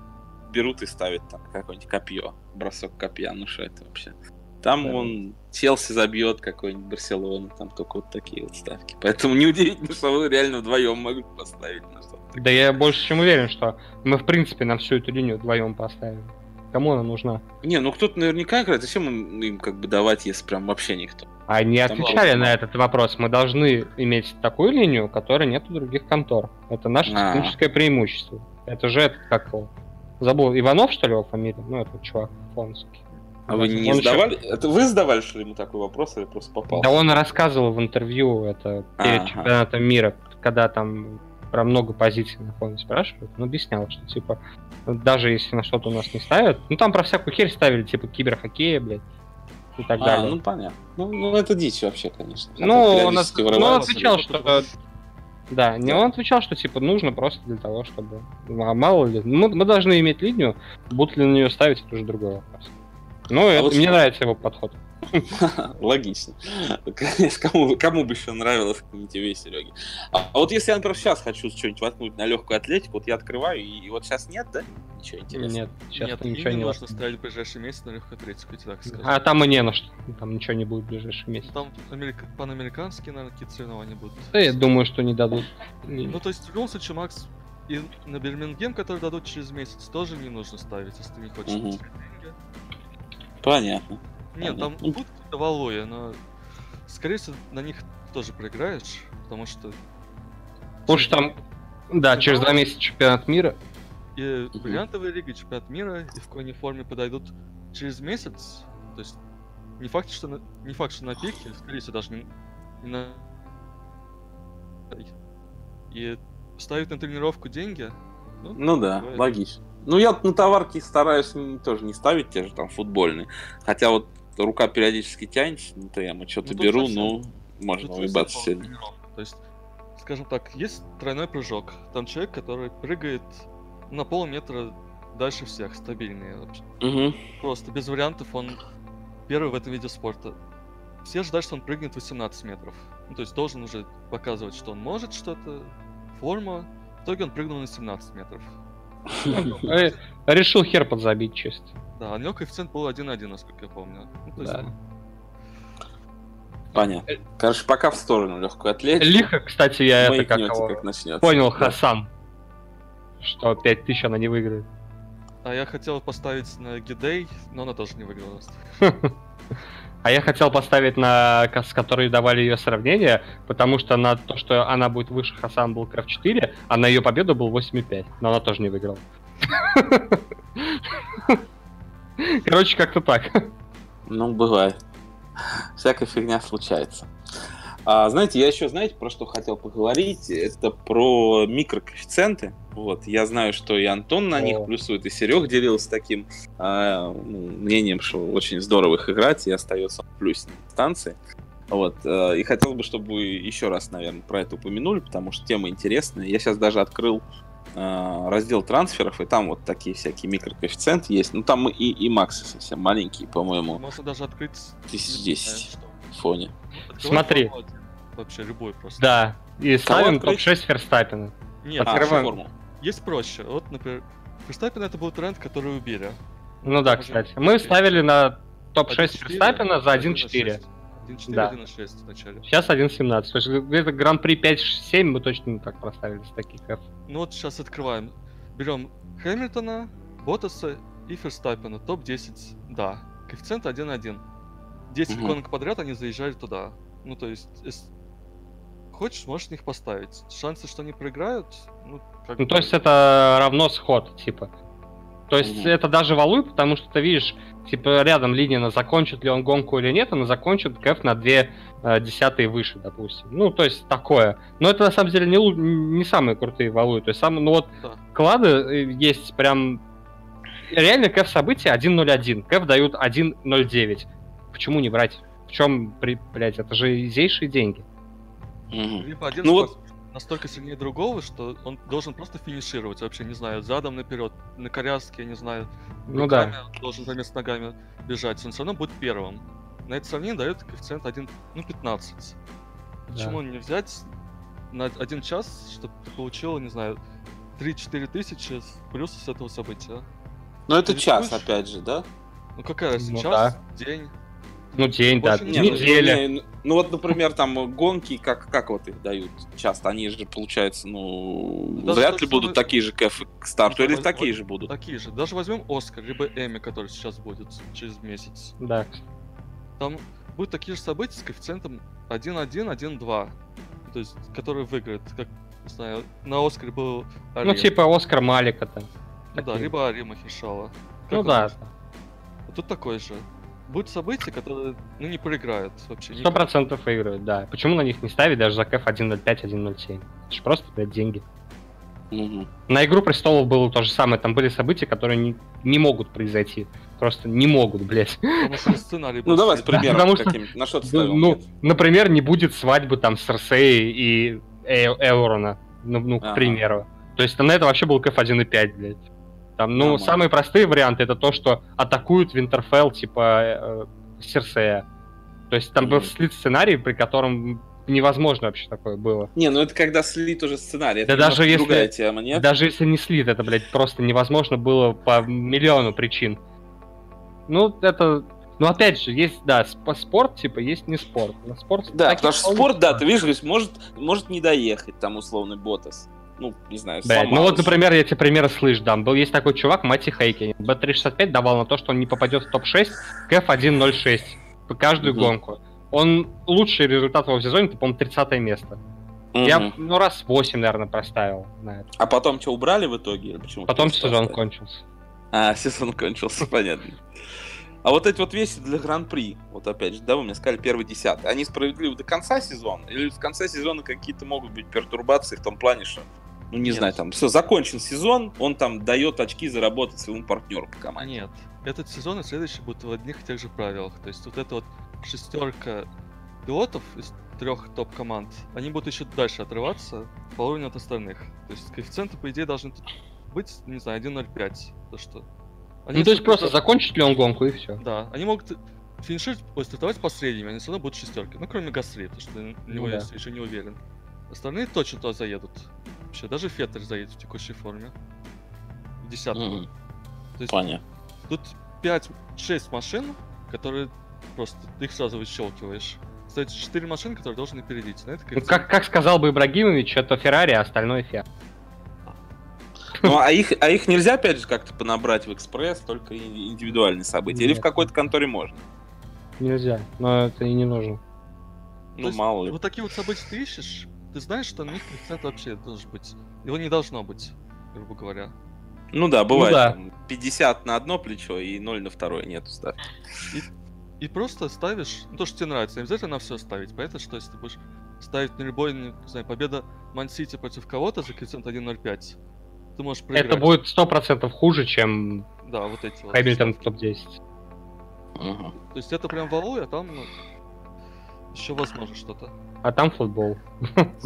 берут и ставят там какое-нибудь копье, бросок копья, ну что это вообще? Там Да. он Челси забьет какой-нибудь Барселону, там только вот такие вот ставки. Поэтому неудивительно, что вы реально вдвоем могли поставить на что-то. Да я больше чем уверен, что мы, в принципе, на всю эту линию вдвоем поставим. Кому она нужна? Не, ну кто-то наверняка играет, зачем им, им как бы давать, если прям вообще никто? Они Там отвечали мало. на этот вопрос. Мы должны иметь такую линию, которой нет у других контор. Это наше А. техническое преимущество. Это же это как его? Забыл, Иванов, что ли, его фамилия? Ну, это чувак фонский. А вы не Он ещё- задавали? Это вы задавали, что ли, ему такой вопрос, или просто попал? Да он рассказывал в интервью это перед чемпионатом мира, когда там про много позиций на фоне спрашивают, он объяснял, что типа даже если на что-то у нас не ставят, ну там про всякую херь ставили, типа киберхоккея, блядь, и так А, далее. ну понятно. Ну, ну, это дичь вообще, конечно. Ну, он, ну, он отвечал, что... Да, не он отвечал, что типа нужно просто для того, чтобы... Ну, а мало ли... Мы, мы должны иметь линию, будут ли на нее ставить, это уже другой вопрос. Ну, это, вот мне что- нравится его подход. Логично. Конечно, кому, кому бы еще нравилось, как не тебе, Сереги. А, а вот если я, например, сейчас хочу что-нибудь воткнуть на легкую атлетику, вот я открываю, и, и вот сейчас нет, да? Ничего интересного. Нет, сейчас Нет, ничего не не нужно ставить в ближайший месяц на легкую атлетику, я тебе так скажу. А там и не на что. Там ничего не будет в ближайший месяц. Там америка- панамериканские, наверное, какие-то соревнования будут. Да, я думаю, что не дадут. Ну, то есть, в любом случае, Макс, и на Бирмингем, который дадут через месяц, тоже не нужно ставить, если ты не хочешь деньги. Понятно. Нет, там будут какие-то валуи, но, скорее всего, на них тоже проиграешь, потому что... Уж там, да, через два месяца чемпионат мира. И бриллиантовая лига, и чемпионат мира, и в какой форме подойдут через месяц. То есть, не факт, что на, не факт, что на пике, скорее всего, даже не, не на... И ставить на тренировку деньги, Ну да, Бывает. логично. Ну, я на товарки стараюсь тоже не ставить, те же там футбольные. Хотя вот рука периодически тянется на ТМ, и что-то ну, беру, совсем, ну, можно уебаться сильно. То есть, скажем так, есть тройной прыжок. Там человек, который прыгает на полметра дальше всех, стабильнее. Угу. Просто без вариантов он первый в этом виде спорта. Все ждают, что он прыгнет 18 метров. Ну, то есть должен уже показывать, что он может что-то, форма. В итоге он прыгнул на 17 метров. Э, решил хер подзабить чисто. Да, у него коэффициент был 1-1, насколько я помню. Ну, да. Ну. Понятно. Э, Короче, пока в сторону легкую атлетику. Лихо, кстати, я это как, как понял, да. Хасан, что 5000 она не выиграет. А я хотел поставить на Гидей, но она тоже не выиграла. А я хотел поставить на, с которой давали ее сравнение, потому что на то, что она будет выше Хасан был Крафт 4, а на ее победу был 8,5. Но она тоже не выиграла. Короче, как-то так. Ну, бывает. Всякая фигня случается. А, знаете, я еще, знаете, про что хотел поговорить? Это про микрокоэффициенты. Вот, я знаю, что и Антон на О. них плюсует, и Серег делился таким э, мнением, что очень здорово их играть, и остается в плюсе станции. Вот, э, и хотел бы, чтобы вы еще раз, наверное, про это упомянули, потому что тема интересная. Я сейчас даже открыл э, раздел трансферов, и там вот такие всякие микрокоэффициенты есть. Ну, там и, и максы совсем маленькие, по-моему. Можно даже открыть... 1010 в фоне. Смотри. Вообще любой просто. Да, и ставим топ-6 Ферстаппина. Нет, Открываем. форму. Есть проще. Вот, например, Ферстаппин это был тренд, который убили. Ну да, кстати. Мы ставили на топ-6 Ферстаппина за 1.4. 1.4, да. 1.6 вначале. Сейчас 1.17. То есть где-то гран-при 5-7 мы точно не так проставили с таких. Ну вот сейчас открываем. Берем Хэмилтона, Ботаса и Ферстаппина. Топ-10, да. Коэффициент 1.1. 10 угу. гонок подряд они заезжали туда. Ну, то есть, хочешь, можешь их поставить. Шансы, что они проиграют, ну, как Ну, то есть это равно сход, типа. То есть mm это даже валуй, потому что ты видишь, типа, рядом линия, на закончит ли он гонку или нет, она закончит кэф на две э, десятые выше, допустим. Ну, то есть такое. Но это на самом деле не, не самые крутые валуи. То есть, сам, ну вот, да. клады э, есть прям... Реально кэф события 1.01. Кэф дают 1.09. Почему не брать? В чем, блядь, это же изейшие деньги. Угу. Либо один ну вот... настолько сильнее другого, что он должен просто финишировать, вообще, не знаю, задом наперед, на коляске, я не знаю, ну да. должен заместо ногами бежать, он все равно будет первым. На это сравнение дает коэффициент 1, ну, 15. Почему да. не взять на один час, чтобы ты получил, не знаю, 3-4 тысячи плюс с этого события? Ну это час, опять же, да? Ну какая разница, ну, час, да. день? Ну, день, да, не, неделя. Ну, ну, вот, например, там гонки, как, как вот их дают часто? Они же, получается, ну, Даже вряд ли будут мы... такие же кэфы к старту, или такие же будут? Такие же. Даже возьмем Оскар, либо Эми, который сейчас будет через месяц. Да. Там будут такие же события с коэффициентом 1-1, 1-2. То есть, который выиграет, как, не знаю, на Оскаре был Арим. Ну, типа Оскар Малика-то. Ну да, либо Арима Хишала. ну да. А тут такой же будут события, которые, ну, не проиграют вообще. Сто процентов выиграют, да. Почему на них не ставить даже за КФ 1.05, 1.07? Это же просто, блядь, деньги. Угу. На Игру Престолов было то же самое. Там были события, которые не, не могут произойти. Просто не могут, блядь. Ну давай с примером потому что, На что ты ставил? Ну, например, не будет свадьбы там с Арсеей и Эурона. Ну, ну к примеру. То есть на это вообще был КФ 1.5, блядь. Там, ну, Нормально. самые простые варианты это то, что атакуют Винтерфелл, типа э, Серсея. То есть там mm-hmm. был слит сценарий, при котором невозможно вообще такое было. Не, ну это когда слит уже сценарий. Это да даже если, тема, нет? Даже если не слит, это, блядь, просто невозможно было по миллиону причин. Ну, это... Ну, опять же, есть, да, спорт, типа, есть не спорт. На спорт да, потому что спорт, да, ты видишь, может, может не доехать, там, условный Ботас ну, не знаю, Блядь, Ну вот, например, я тебе примеры слышь дам. Был есть такой чувак, Мати Хейкин. B365 давал на то, что он не попадет в топ-6 к F1.06 по каждую mm-hmm. гонку. Он лучший результат в сезоне, это, по-моему, 30 место. Mm-hmm. Я, ну, раз 8, наверное, проставил на это. А потом что, убрали в итоге? Почему потом сезон кончился. А, сезон кончился, понятно. А вот эти вот вещи для Гран-при, вот опять же, да, вы мне сказали первый десятый, они справедливы до конца сезона? Или в конце сезона какие-то могут быть пертурбации в том плане, что Ну, не Нет. знаю, там, все, закончен сезон, он там дает очки заработать своему партнеру по команде. Нет, этот сезон и следующий будут в одних и тех же правилах. То есть вот эта вот шестерка пилотов из трех топ-команд, они будут еще дальше отрываться по уровню от остальных. То есть коэффициенты, по идее, должны быть, не знаю, 1.05. То что... Они ну, то есть просто закончит ли он гонку и все. Да, они могут финишировать, стартовать последними, они все равно будут шестерки. Ну, кроме Гасли, потому что на него ну, я еще не уверен. Остальные точно туда заедут. Вообще, даже Феттер заедет в текущей форме. В десятку. Mm-hmm. То есть, Понятно. Тут 5-6 машин, которые просто ты их сразу выщелкиваешь. Кстати, 4 машины, которые должны опередить. На это ну, как, как сказал бы Ибрагимович, это Феррари, а остальное Фиат. Ну, а их, а их нельзя, опять же, как-то понабрать в экспресс, только индивидуальные события? Нет. Или в какой-то конторе можно? Нельзя, но это и не нужно. Ну, есть, мало ли. Вот такие вот события ты ищешь, ты знаешь, что на них коэффициент вообще должен быть. Его не должно быть, грубо говоря. Ну да, бывает. Ну, да. Там, 50 на одно плечо и 0 на второе нету ставки. И, и просто ставишь ну, то, что тебе нравится. Не обязательно на все ставить. Поэтому, что если ты будешь ставить на любой, не знаю, победа Ман-Сити против кого-то за коэффициент 1.05, ты можешь проиграть. Это будет 100% хуже, чем да, вот эти Хэмилтон в топ-10. Ага. То есть это прям валуй, а там ну, еще возможно что-то. А там футбол.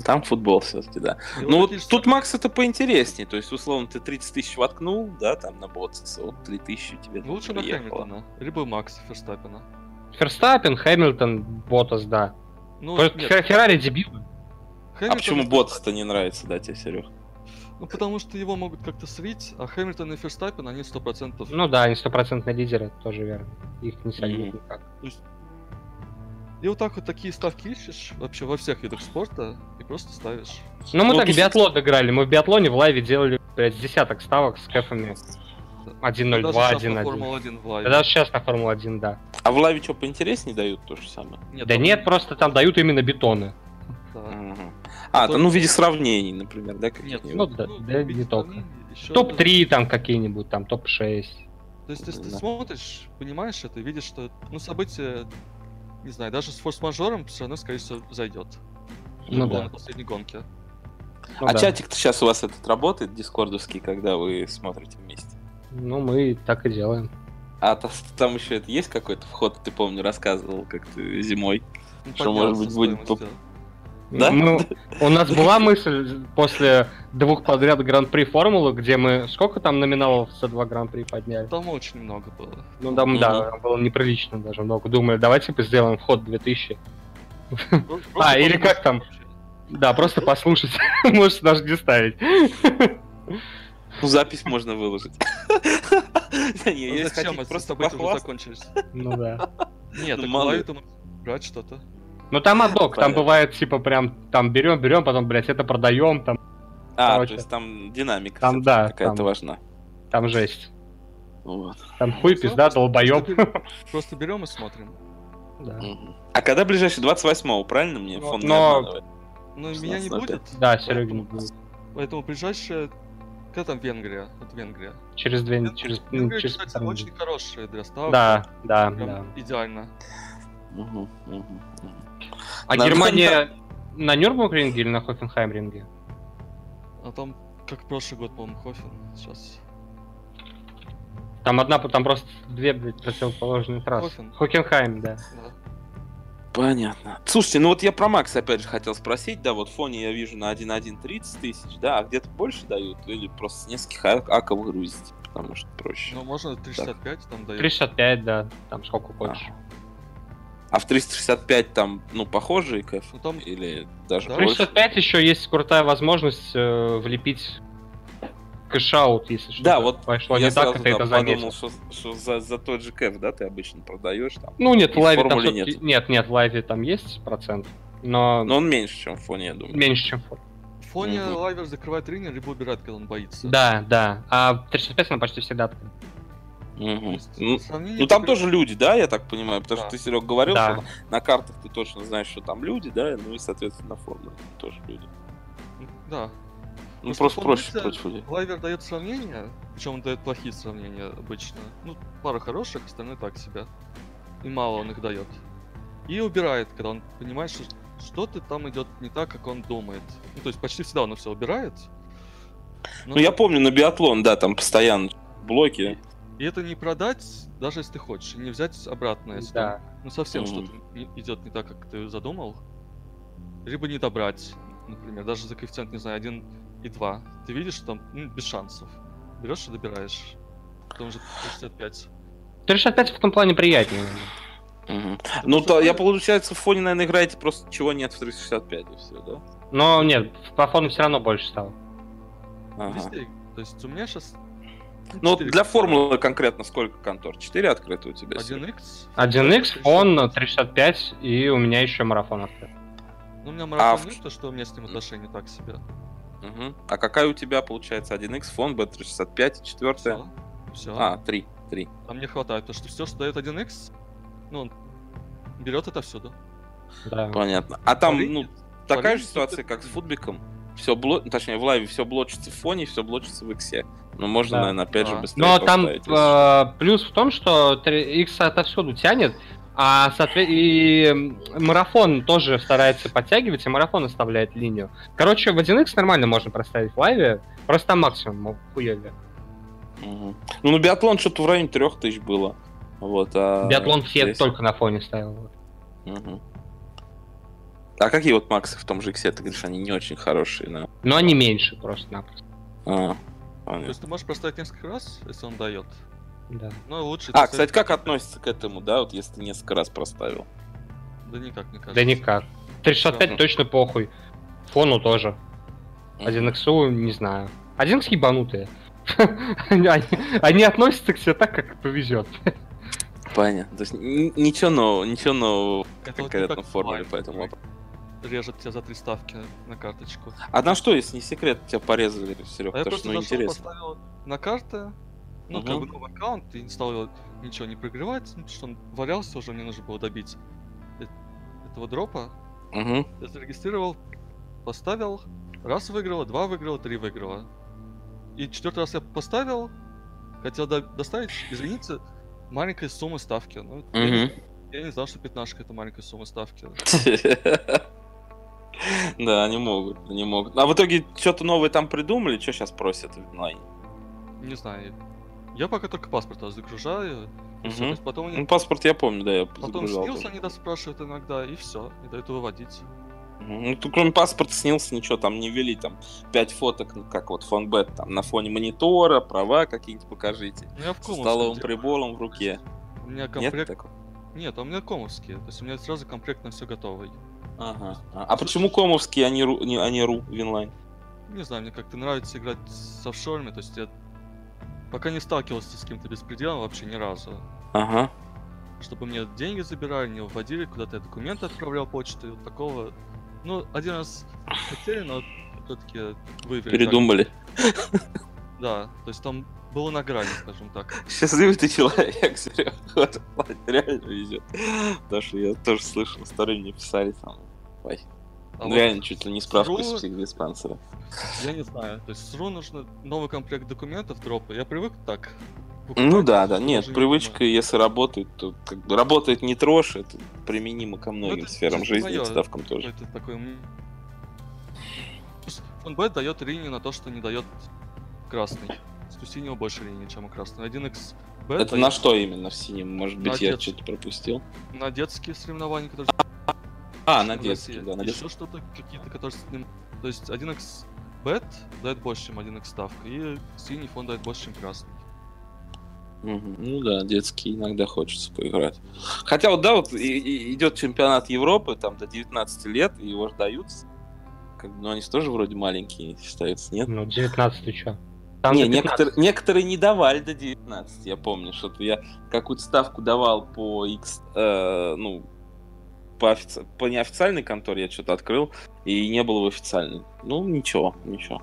Там футбол все-таки, да. И ну вот тут Макс это поинтереснее. То есть, условно, ты 30 тысяч воткнул, да, там на Ботсиса, вот 3 тысячи тебе ну, Лучше на Хэмилтона. Либо Макс Ферстаппена. Ферстаппен, Хэмилтон, Ботас, да. Ну, Феррари дебил. А почему Ботас-то не нравится, да, тебе, Серег? Ну, потому что его могут как-то слить, а Хэмилтон и Ферстаппен, они сто процентов. Ну да, они стопроцентные лидеры, тоже верно. Их не сольют mm-hmm. никак. То есть и вот так вот такие ставки ищешь вообще во всех видах спорта и просто ставишь. Ну мы ну, так в биатлон играли. Мы в биатлоне в лайве делали, блядь, десяток ставок с кэфами. 1.02, 1.1. Формула-1 в лайве. Даже сейчас на Формула-1, да. А в лайве что, поинтереснее дают то же самое? Нет, да там... нет, просто там дают именно бетоны. Да. Угу. А, то, ну в виде сравнений, например, да? Нет, ну да, ну, да не только. Топ-3 там какие-нибудь, там топ-6. То есть, если да. ты смотришь, понимаешь это, видишь, что ну, события не знаю, даже с форс-мажором все равно, скорее всего, зайдет. Ну да. на последней гонке. Ну, а да. чатик-то сейчас у вас этот работает, дискордовский, когда вы смотрите вместе? Ну, мы так и делаем. А то, там еще это есть какой-то вход, ты помню, рассказывал как-то зимой. Ну, что может быть будет да? Мы, у нас была мысль после двух подряд Гран-при Формулы, где мы сколько там номиналов за два Гран-при подняли? Там очень много было. Ну там, mm-hmm. да, было неприлично даже много. Думали, давайте сделаем вход 2000. а, или как там? Да, просто послушать. Можете даже не ставить. Ну, запись можно выложить. Не, я зачем? Просто закончились. Ну да. Нет, ну, так мало брать что-то. Ну там адок, там бывает типа прям там берем, берем, потом, блядь, это продаем, там. А, короче, то есть там динамика там, да, какая-то важна. Там жесть. Вот. Там хуй, ну, пизда, долбоёб. Просто берем и смотрим. Да. А когда ближайший 28-го, правильно мне фон Но... Ну, меня не будет. Да, Сереги не будет. Поэтому ближайшее когда там Венгрия? Это Венгрия. Через две... Через, Венгрия, через... кстати, очень хорошая для ставок. Да, да, да. Идеально. Угу, угу, угу. А на Германия на Нюрнбург-ринге или на Хофенхайм-ринге? А там, как прошлый год, по-моему, Хофен сейчас. Там одна, там просто две, блядь, противоположные трассы. Хофен. Хокенхайм, да. да. Понятно. Слушайте, ну вот я про Макс опять же хотел спросить, да, вот в фоне я вижу на 1.1 30 тысяч, да, а где-то больше дают или просто с нескольких аков грузите, потому что проще. Ну, можно 365 так. там дают. 365, да, там сколько хочешь. А. А в 365 там, ну, похожие кэф? Ну, там... Или даже да? 365 еще есть крутая возможность э, влепить cashout, если что. Да, вот пошло я не так, это это подумал, что, что за, за тот же кэф, да, ты обычно продаешь там. Ну нет, в лайве там нет. нет, нет, в лайве там есть процент, но... Но он меньше, чем в фоне, я думаю. Меньше, чем в фоне. В фоне угу. лайв закрывает трейдер, либо убирает, когда он боится. Да, да. А 365 она почти всегда открыта. Угу. Ну, ну там тоже люди, да, я так понимаю, потому да. что ты, Серег, говорил, да. что на картах ты точно знаешь, что там люди, да, ну и, соответственно, на формуле тоже люди. Да. Ну просто, просто проще против людей. Лайвер дает сравнения, причем он дает плохие сравнения обычно. Ну, пара хороших, остальные так себя. И мало он их дает. И убирает, когда он понимает, что что-то там идет не так, как он думает. Ну, то есть почти всегда он все убирает. Ну, ну я помню, на биатлон, да, там постоянно блоки. И это не продать, даже если ты хочешь, не взять обратно, если да. ну совсем mm-hmm. что-то идет не так, как ты задумал. Либо не добрать, например, даже за коэффициент, не знаю, 1 и 2. Ты видишь, что там ну, без шансов. Берешь и добираешь. Потом уже 65. 365 в том плане приятнее. Угу. Ну, то я, получается, в фоне, наверное, играете просто чего нет в 365 и все, да? Но нет, по фону все равно больше стало. Ага. То есть у меня сейчас ну, для формулы конкретно сколько контор? 4 открыты у тебя? 1x? 1x, фон, 365 и у меня еще марафон открыт. Ну, у меня марафон а нет, то что у меня с ним отношения так себе. Угу. А какая у тебя получается 1x, фон, B365 и четвертая? Все. все. А, 3. 3. А мне хватает, потому что все, что дает 1x, ну, он берет это всюду. Да. Понятно. А там, Парень, ну, такая Парень, же ситуация, как с футбиком. Все бло... точнее, в лайве все блочится в фоне, все блочится в иксе. Но можно, да. наверное, опять а. же быстрее Но там э, плюс в том, что X отовсюду тянет, а соответственно и марафон тоже старается подтягивать, и марафон оставляет линию. Короче, в 1x нормально можно проставить в лайве, просто там максимум хуёвее. Угу. Ну, на биатлон что-то в районе 3000 было. Вот, а... Биатлон все здесь... только на фоне ставил. Угу. А какие вот максы в том же иксе, ты говоришь, они не очень хорошие, да? Но они меньше просто-напросто. А, понятно. То есть ты можешь проставить несколько раз, если он дает? Да. Ну, лучше... А, кстати, как относится к этому, да, вот если ты несколько раз проставил? Да никак, мне кажется. Да никак. 365 точно похуй. Фону тоже. 1xu не знаю. 1x ебанутые. они, относятся к себе так, как повезет. Понятно. То есть ничего нового, ничего нового в конкретном формуле по этому вопросу режет тебя за три ставки на карточку. А на что, если не секрет, тебя порезали, Серег? А я просто ну, интересно. поставил на карты, ну, угу. как бы новый аккаунт, и не стал его ничего не прогревать, ну, что он валялся уже, мне нужно было добить этого дропа. Угу. Я зарегистрировал, поставил, раз выиграла, два выиграла, три выиграла. И четвертый раз я поставил, хотел до доставить, извините, маленькая сумма ставки. Ну, угу. я, я не знал, что пятнашка это маленькая сумма ставки. Да, они могут, они могут. А в итоге что-то новое там придумали? Что сейчас просят в онлайне? Не знаю. Я пока только паспорт загружаю. Угу. потом они... Ну, паспорт я помню, да, я Потом СНИЛС они да спрашивают иногда, и все, и дают выводить. Ну, тут кроме паспорта, СНИЛСа ничего, там не ввели там пять фоток, ну, как вот фонбет, там на фоне монитора, права какие-нибудь покажите. Ну, я со столовым прибором в руке. У меня комплект... Нет, такого? Нет, а у меня комовские, то есть у меня сразу комплект на все готовый. Ага. А, а почему комовские, а не, ру, не, а не ру Винлайн? Не знаю, мне как-то нравится играть с офшорами, то есть я пока не сталкивался с каким-то бесpreделом вообще ни разу. Ага. Чтобы мне деньги забирали, не выводили, куда-то я документы отправлял почтой, вот такого. Ну, один раз хотели, но все-таки выявили. Передумали. Да, то есть там было на грани, скажем так. Счастливый ты человек, Серега. Реально везет. Потому что я тоже слышал, истории мне писали там. Ой. А ну, вот реально, чуть ли не справка СРУ... с психдиспансера. Я не знаю. То есть СРУ нужно новый комплект документов дропа. Я привык так. Ну да, да. Нет, привычка, не если работает, то как бы работает не трожь, это применимо ко многим ну, это, сферам жизни и ставкам тоже. Это такой... Фонбет дает линию на то, что не дает красный у синего больше линий, чем у красного. 1x бета. Это на что именно в синем? Может быть, я что-то пропустил? На детские соревнования, которые... А, на детские, да. На Еще что-то, какие-то, которые... То есть 1x бет дает больше, чем 1x ставка, и синий фон дает больше, чем красный. Угу. Ну да, детский иногда хочется поиграть. Хотя вот да, вот идет чемпионат Европы, там до 19 лет, и его ждают. Как, ну они же тоже вроде маленькие считаются, нет? Ну 19 ты чё? Там не, некоторые, некоторые не давали до 19, я помню, что я какую-то ставку давал по X, э, ну, по, офици... по неофициальной конторе я что-то открыл, и не было в официальной. Ну, ничего, ничего.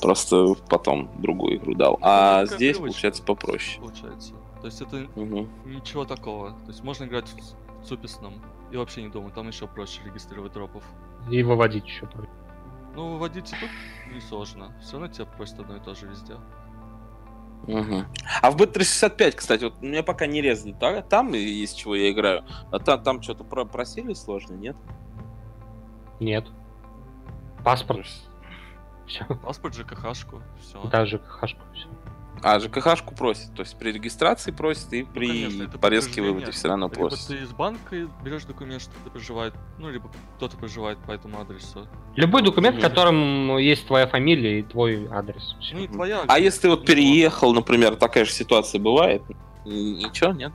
Просто потом другую игру дал. А ну, здесь, привычка, получается, попроще. Получается. То есть это угу. ничего такого. То есть можно играть в суписном и вообще не думаю, там еще проще регистрировать дропов. И выводить еще проще. Ну, выводить и тут несложно. Все равно тебя просят одно и то же везде. Угу. А в B365, кстати, вот меня пока не резали. Да? Там из чего я играю. А там, там что-то про просили сложно, нет? Нет. Паспорт. Все. Паспорт, ЖКХ-шку, все. Да, ЖКХ-шку, все. А, ЖКХ-шку просит, то есть при регистрации просит и Ну, при конечно, это порезке выводе все равно Либо просит. ты из банка берешь документ, что ты проживает, ну, либо кто-то проживает по этому адресу. Любой документ, в котором есть твоя фамилия и твой адрес. Ну и твоя. А если ты вот Ну, переехал, например, такая же ситуация бывает? Ничего, нет?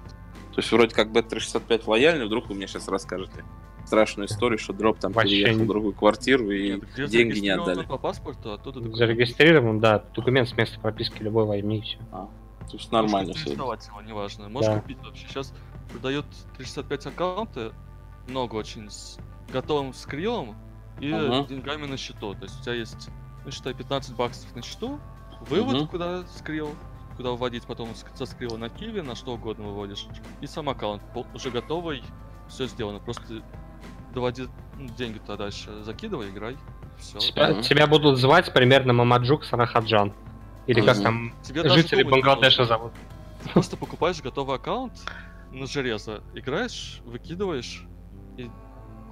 То есть вроде как B365 лояльный, вдруг вы мне сейчас расскажете страшную историю, что дроп там Вообще переехал не- в другую квартиру и Нет, деньги не отдали. по паспорту, оттуда документ. Зарегистрирован, да, документ с места прописки любой возьми и все. То есть нормально Можешь все. переиздавать его, неважно. Можешь Да. купить вообще. Сейчас продают 365 аккаунты, много очень, с готовым скрилом и Ага. деньгами на счету. То есть у тебя есть, ну считай, 15 баксов на счету, вывод Мгм. куда скрил, куда вводить потом со скрила на киви, на что угодно выводишь. И сам аккаунт уже готовый, все сделано. Просто доводи ну, деньги туда дальше, закидывай, играй. Все. Тебя, Мгм. тебя будут звать примерно Мамаджук Сарахаджан. Или как там Тебе даже жители Бангладеша зовут. Ты просто покупаешь готовый аккаунт на железо, играешь, выкидываешь и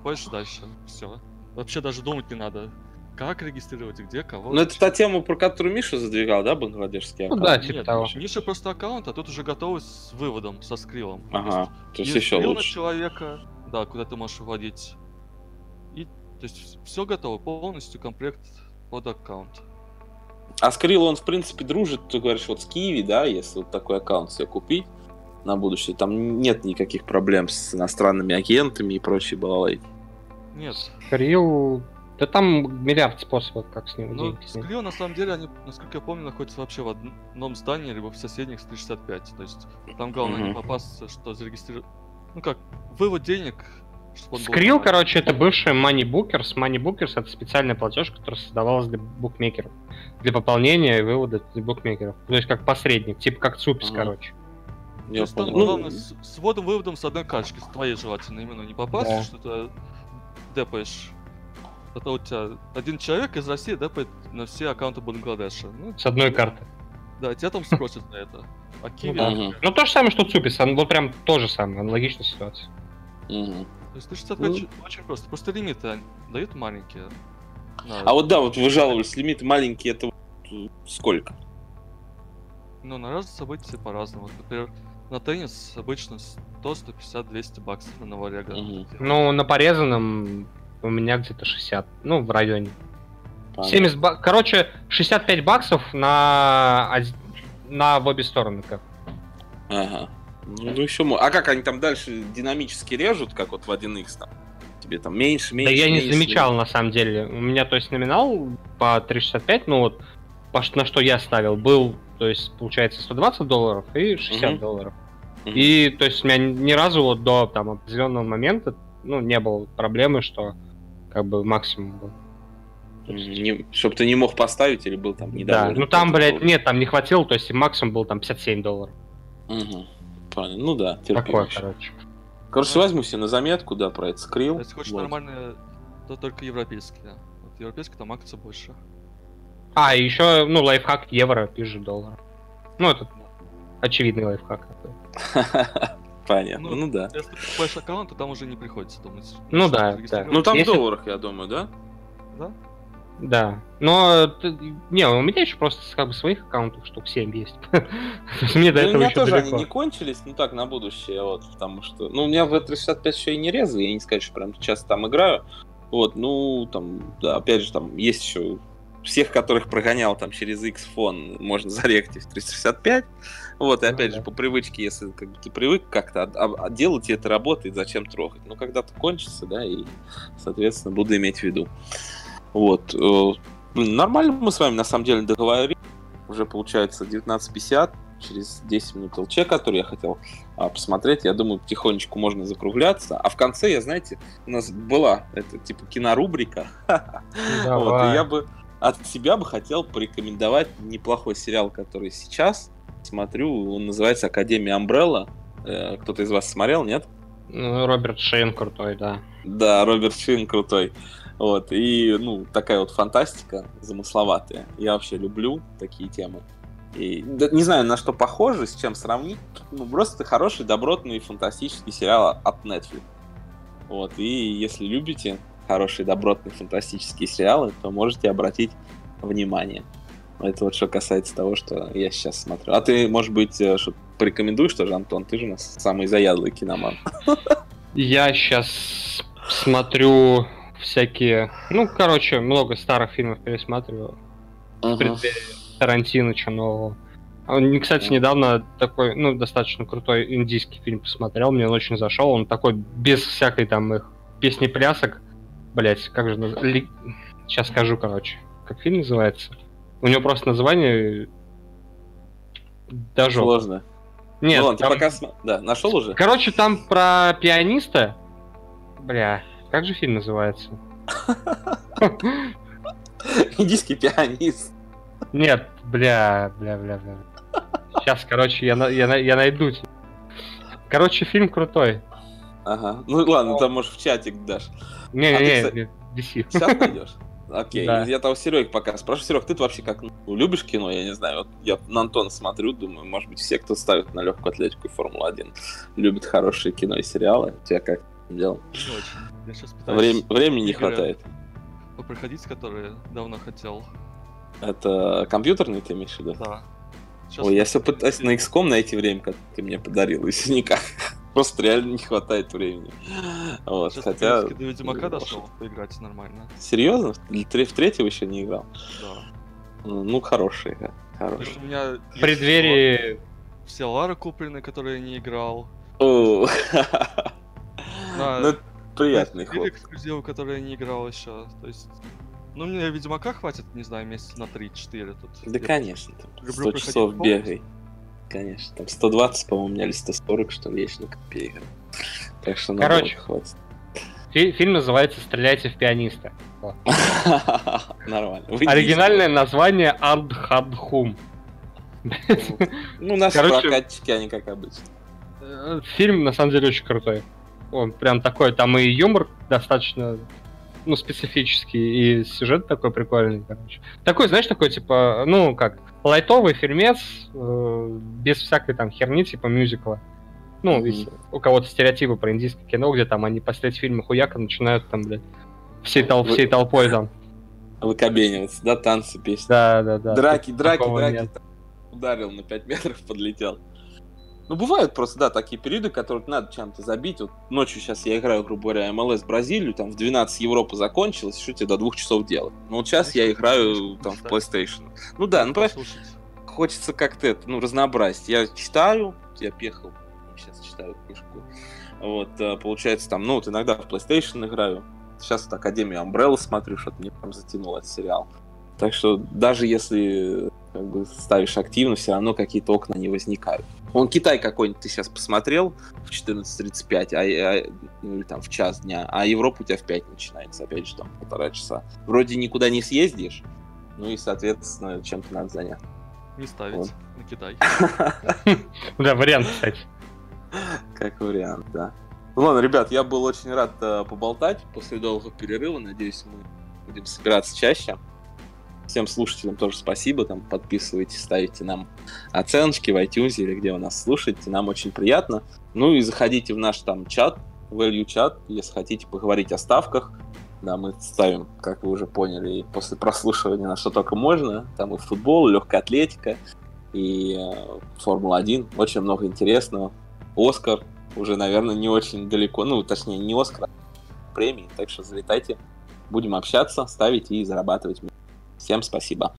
ходишь дальше. Все. Вообще даже думать не надо. Как регистрировать, и где, кого. Ну это та тема, про которую Миша задвигал, да, бангладешский Ну аккаунт? да, Нет, типа того. Миша просто аккаунт, а тут уже готовый с выводом, со скрилом. Ага, то есть есть еще лучше. человека, да, куда ты можешь вводить. И, то есть, все готово, полностью комплект под аккаунт. А Скрилл, он, в принципе, дружит, ты говоришь, вот с Киви, да, если вот такой аккаунт себе купить на будущее, там нет никаких проблем с иностранными агентами и прочей балалайки. Нет, Скрилл... Да там миллиард способов, как с него Ну, деньги снять. Скрилл, на самом деле, они, насколько я помню, находятся вообще в одном здании, либо в соседних с 365. То есть там главное не Мгм. попасться, что зарегистрировать... Ну как, вывод денег, был нормальный. короче, это бывший Money Bookers. Money Bookers это специальный платеж, который создавался для букмекеров. Для пополнения и вывода для букмекеров. То есть как посредник, типа как Цупис, Ага. короче. То Я там понял. Ну, главное с, с вводом-выводом с одной карточки, с твоей желательно именно не попасть, Да. что ты депаешь. Это у тебя один человек из России депает на все аккаунты Бангладеша. Ну, С одной карты. Да, тебя там спросят за это. А Киви... да. Мгм, Ну то же самое, что Цупис. Он вот прям то же самое, аналогичная ситуация. мгм. То есть 365 Ну. очень- очень просто. Просто лимиты дают маленькие. На- А вот да, вот вы жаловались, лимит маленький, это вот, сколько? Ну, на разные события по-разному. Вот, Например, на теннис обычно 100, 150, 200 баксов на Новорега. Мгм. Ну, на порезанном у меня где-то 60. Ну, в районе. Понятно. 70 ба- Короче, 65 баксов на, на в обе стороны. Как. Ага. Ну, ну еще А как они там дальше динамически режут, как вот в 1x там? Тебе там меньше, меньше. да я не меньше, замечал, на самом деле. У меня, то есть, номинал по 365, ну вот, на что я ставил, был, то есть, получается, 120 долларов и 60 Мгм. долларов. Мгм. И, то есть, у меня ни разу вот до там определенного момента, ну, не было проблемы, что как бы максимум был. Не, чтоб ты не мог поставить или был там Да, недоволен. ну там, блядь, этому нет, там не хватило, то есть максимум был там 57 долларов. Мгм. Понятно. Ну да, терпимо. Такое, короче. Короче, возьму себе на заметку, да, про это скрил. Если хочешь Вот. нормальные, то только европейские. Вот европейские там акции больше. А, и еще, ну, лайфхак евро, пишет доллар. Ну, это очевидный лайфхак. такой. Понятно, Ну, ну да. Если ты покупаешь аккаунт, то там уже не приходится думать. Ну да, зарегистрировать. Ну там Если- в долларах, я думаю, да? Да? Да. Но, не, у меня еще просто как бы своих аккаунтов штук 7 есть. Мне до Ну, у этого меня еще тоже они не кончились, ну так, на будущее, вот, потому что... Ну, у меня в 365 еще и не резвый, я не сказать, что прям часто там играю. Вот, ну, там, да, опять же, там есть еще всех, которых прогонял там через X-фон, можно зарегтить в 365. Вот, и Ну опять да. же, по привычке, если как бы, ты привык как-то, а, а- делать это работает, зачем трогать? Ну, когда-то кончится, да, и, соответственно, буду иметь в виду. Вот. э, Блин, нормально мы с вами, на самом деле, договорились. Уже, получается, 19.50, через 10 минут ЛЧ, который я хотел а, посмотреть. Я думаю, потихонечку можно закругляться. А в конце, я, знаете, у нас была, это, типа, кинорубрика. Вот, Давай. и я бы от себя бы хотел порекомендовать неплохой сериал, который сейчас смотрю. Он называется Академия Амбрелла. Э, Кто-то из вас смотрел, нет? Ну, Роберт Шейн крутой, да. Да, Роберт Шин крутой. Вот, и, ну, такая вот фантастика замысловатая. Я вообще люблю такие темы. И да, не знаю, на что похоже, с чем сравнить. Ну, просто хороший, добротный, фантастический сериал от Netflix. Вот, и если любите хорошие, добротные, фантастические сериалы, то можете обратить внимание. Это вот что касается того, что я сейчас смотрю. А ты, может быть, э, что порекомендуешь тоже, Антон? Ты же у нас самый заядлый киноман. Я сейчас смотрю всякие... Ну, короче, много старых фильмов пересматриваю. В преддверии Тарантино, что нового. Кстати, недавно такой, ну, достаточно крутой индийский фильм посмотрел, мне он очень зашел. Он такой, без всякой там их песни плясок. Блять, как же... Ли... Сейчас скажу, короче. Как фильм называется? У него просто название... Даже... Сложно. Нет, ну, ладно, там... ты пока... Да, нашел уже? Короче, там про пианиста. Бля, как же фильм называется? Индийский пианист. Нет, бля, бля, бля, бля. Сейчас, короче, я, я, я найду. Короче, фильм крутой. Ага. Ну ладно, там можешь в чатик дашь. Не-не-не, а не, Сейчас найдешь? Окей, да. я того Серег пока спрошу. Серег, ты вообще как ну, любишь кино? Я не знаю. Вот я на Антона смотрю, думаю, может быть, все, кто ставит на легкую атлетику и Формулу-1, любят хорошие кино и сериалы. У тебя как дело? Не очень. Я сейчас пытаюсь... Врем... Времени не хватает. Проходить, которые давно хотел. Это компьютерный ты имеешь в виду? Да. Сейчас Ой, я все пытаюсь на XCOM найти время, как ты мне подарил, если никак. Просто реально не хватает времени. Вот, Сейчас хотя... до Ведьмака дошел поиграть нормально. Серьезно? В третьего еще не играл? Да. Ну, хороший, да. Хороший. У меня в преддверии... Все Лары куплены, которые я не играл. О, ну, приятный ход. эксклюзивы, которые я не играл еще. То есть ну, мне Ведьмака хватит, не знаю, месяца на 3-4 тут. Да, конечно, там 100 часов бегай. Конечно, там 120, по-моему, у меня или 140, что ли, есть на копе игры. Так что Короче, хватит. Фи- фильм называется «Стреляйте в пианиста». Нормально. Оригинальное название Андхадхум. Ну, наши прокатчики, они как обычно. Э, фильм, на самом деле, очень крутой. Он прям такой, там и юмор достаточно ну, специфический, и сюжет такой прикольный, короче. Такой, знаешь, такой, типа, ну, как, лайтовый фильмец, э, без всякой там херни, типа мюзикла. Ну, mm-hmm. у кого-то стереотипы про индийское кино, где там они после фильма хуяка начинают там, блядь, всей, тол- всей толпой там. Выкобениваться, да, танцы, песни. Да, да, да. Драки, драки, драки. Ударил на 5 метров, подлетел. Ну, бывают просто, да, такие периоды, которые надо чем-то забить. Вот ночью сейчас я играю, грубо говоря, МЛС Бразилию, там в 12 Европа закончилась, что тебе до двух часов делать? Ну, вот сейчас я играю там в PlayStation. Ну да, ну, хочется как-то это, ну, разнообразить. Я читаю, я пехал, сейчас читаю книжку. Вот, э, получается, там, ну, вот иногда в PlayStation играю. Сейчас вот Академию Umbrella смотрю, что-то мне прям затянуло этот сериал. Так что даже если как бы ставишь активно, все равно какие-то окна не возникают. Он Китай какой-нибудь ты сейчас посмотрел в 14.35, а, а, ну или там в час дня, а Европа у тебя в 5 начинается, опять же, там полтора часа. Вроде никуда не съездишь, ну и, соответственно, чем-то надо заняться. Не ставить вот. на Китай. Да, вариант, кстати. Как вариант, да. Ну ладно, ребят, я был очень рад э, поболтать после долгого перерыва. Надеюсь, мы будем собираться чаще. Всем слушателям тоже спасибо, там подписывайтесь, ставите нам оценочки в iTunes или где вы нас слушаете, нам очень приятно. Ну и заходите в наш там чат, value чат, если хотите поговорить о ставках. Да, мы ставим, как вы уже поняли, после прослушивания на что только можно. Там и футбол, и легкая атлетика, и э, Формула-1. Очень много интересного. Оскар уже, наверное, не очень далеко. Ну, точнее, не Оскар, а премии. Так что залетайте. Будем общаться, ставить и зарабатывать. Всем спасибо.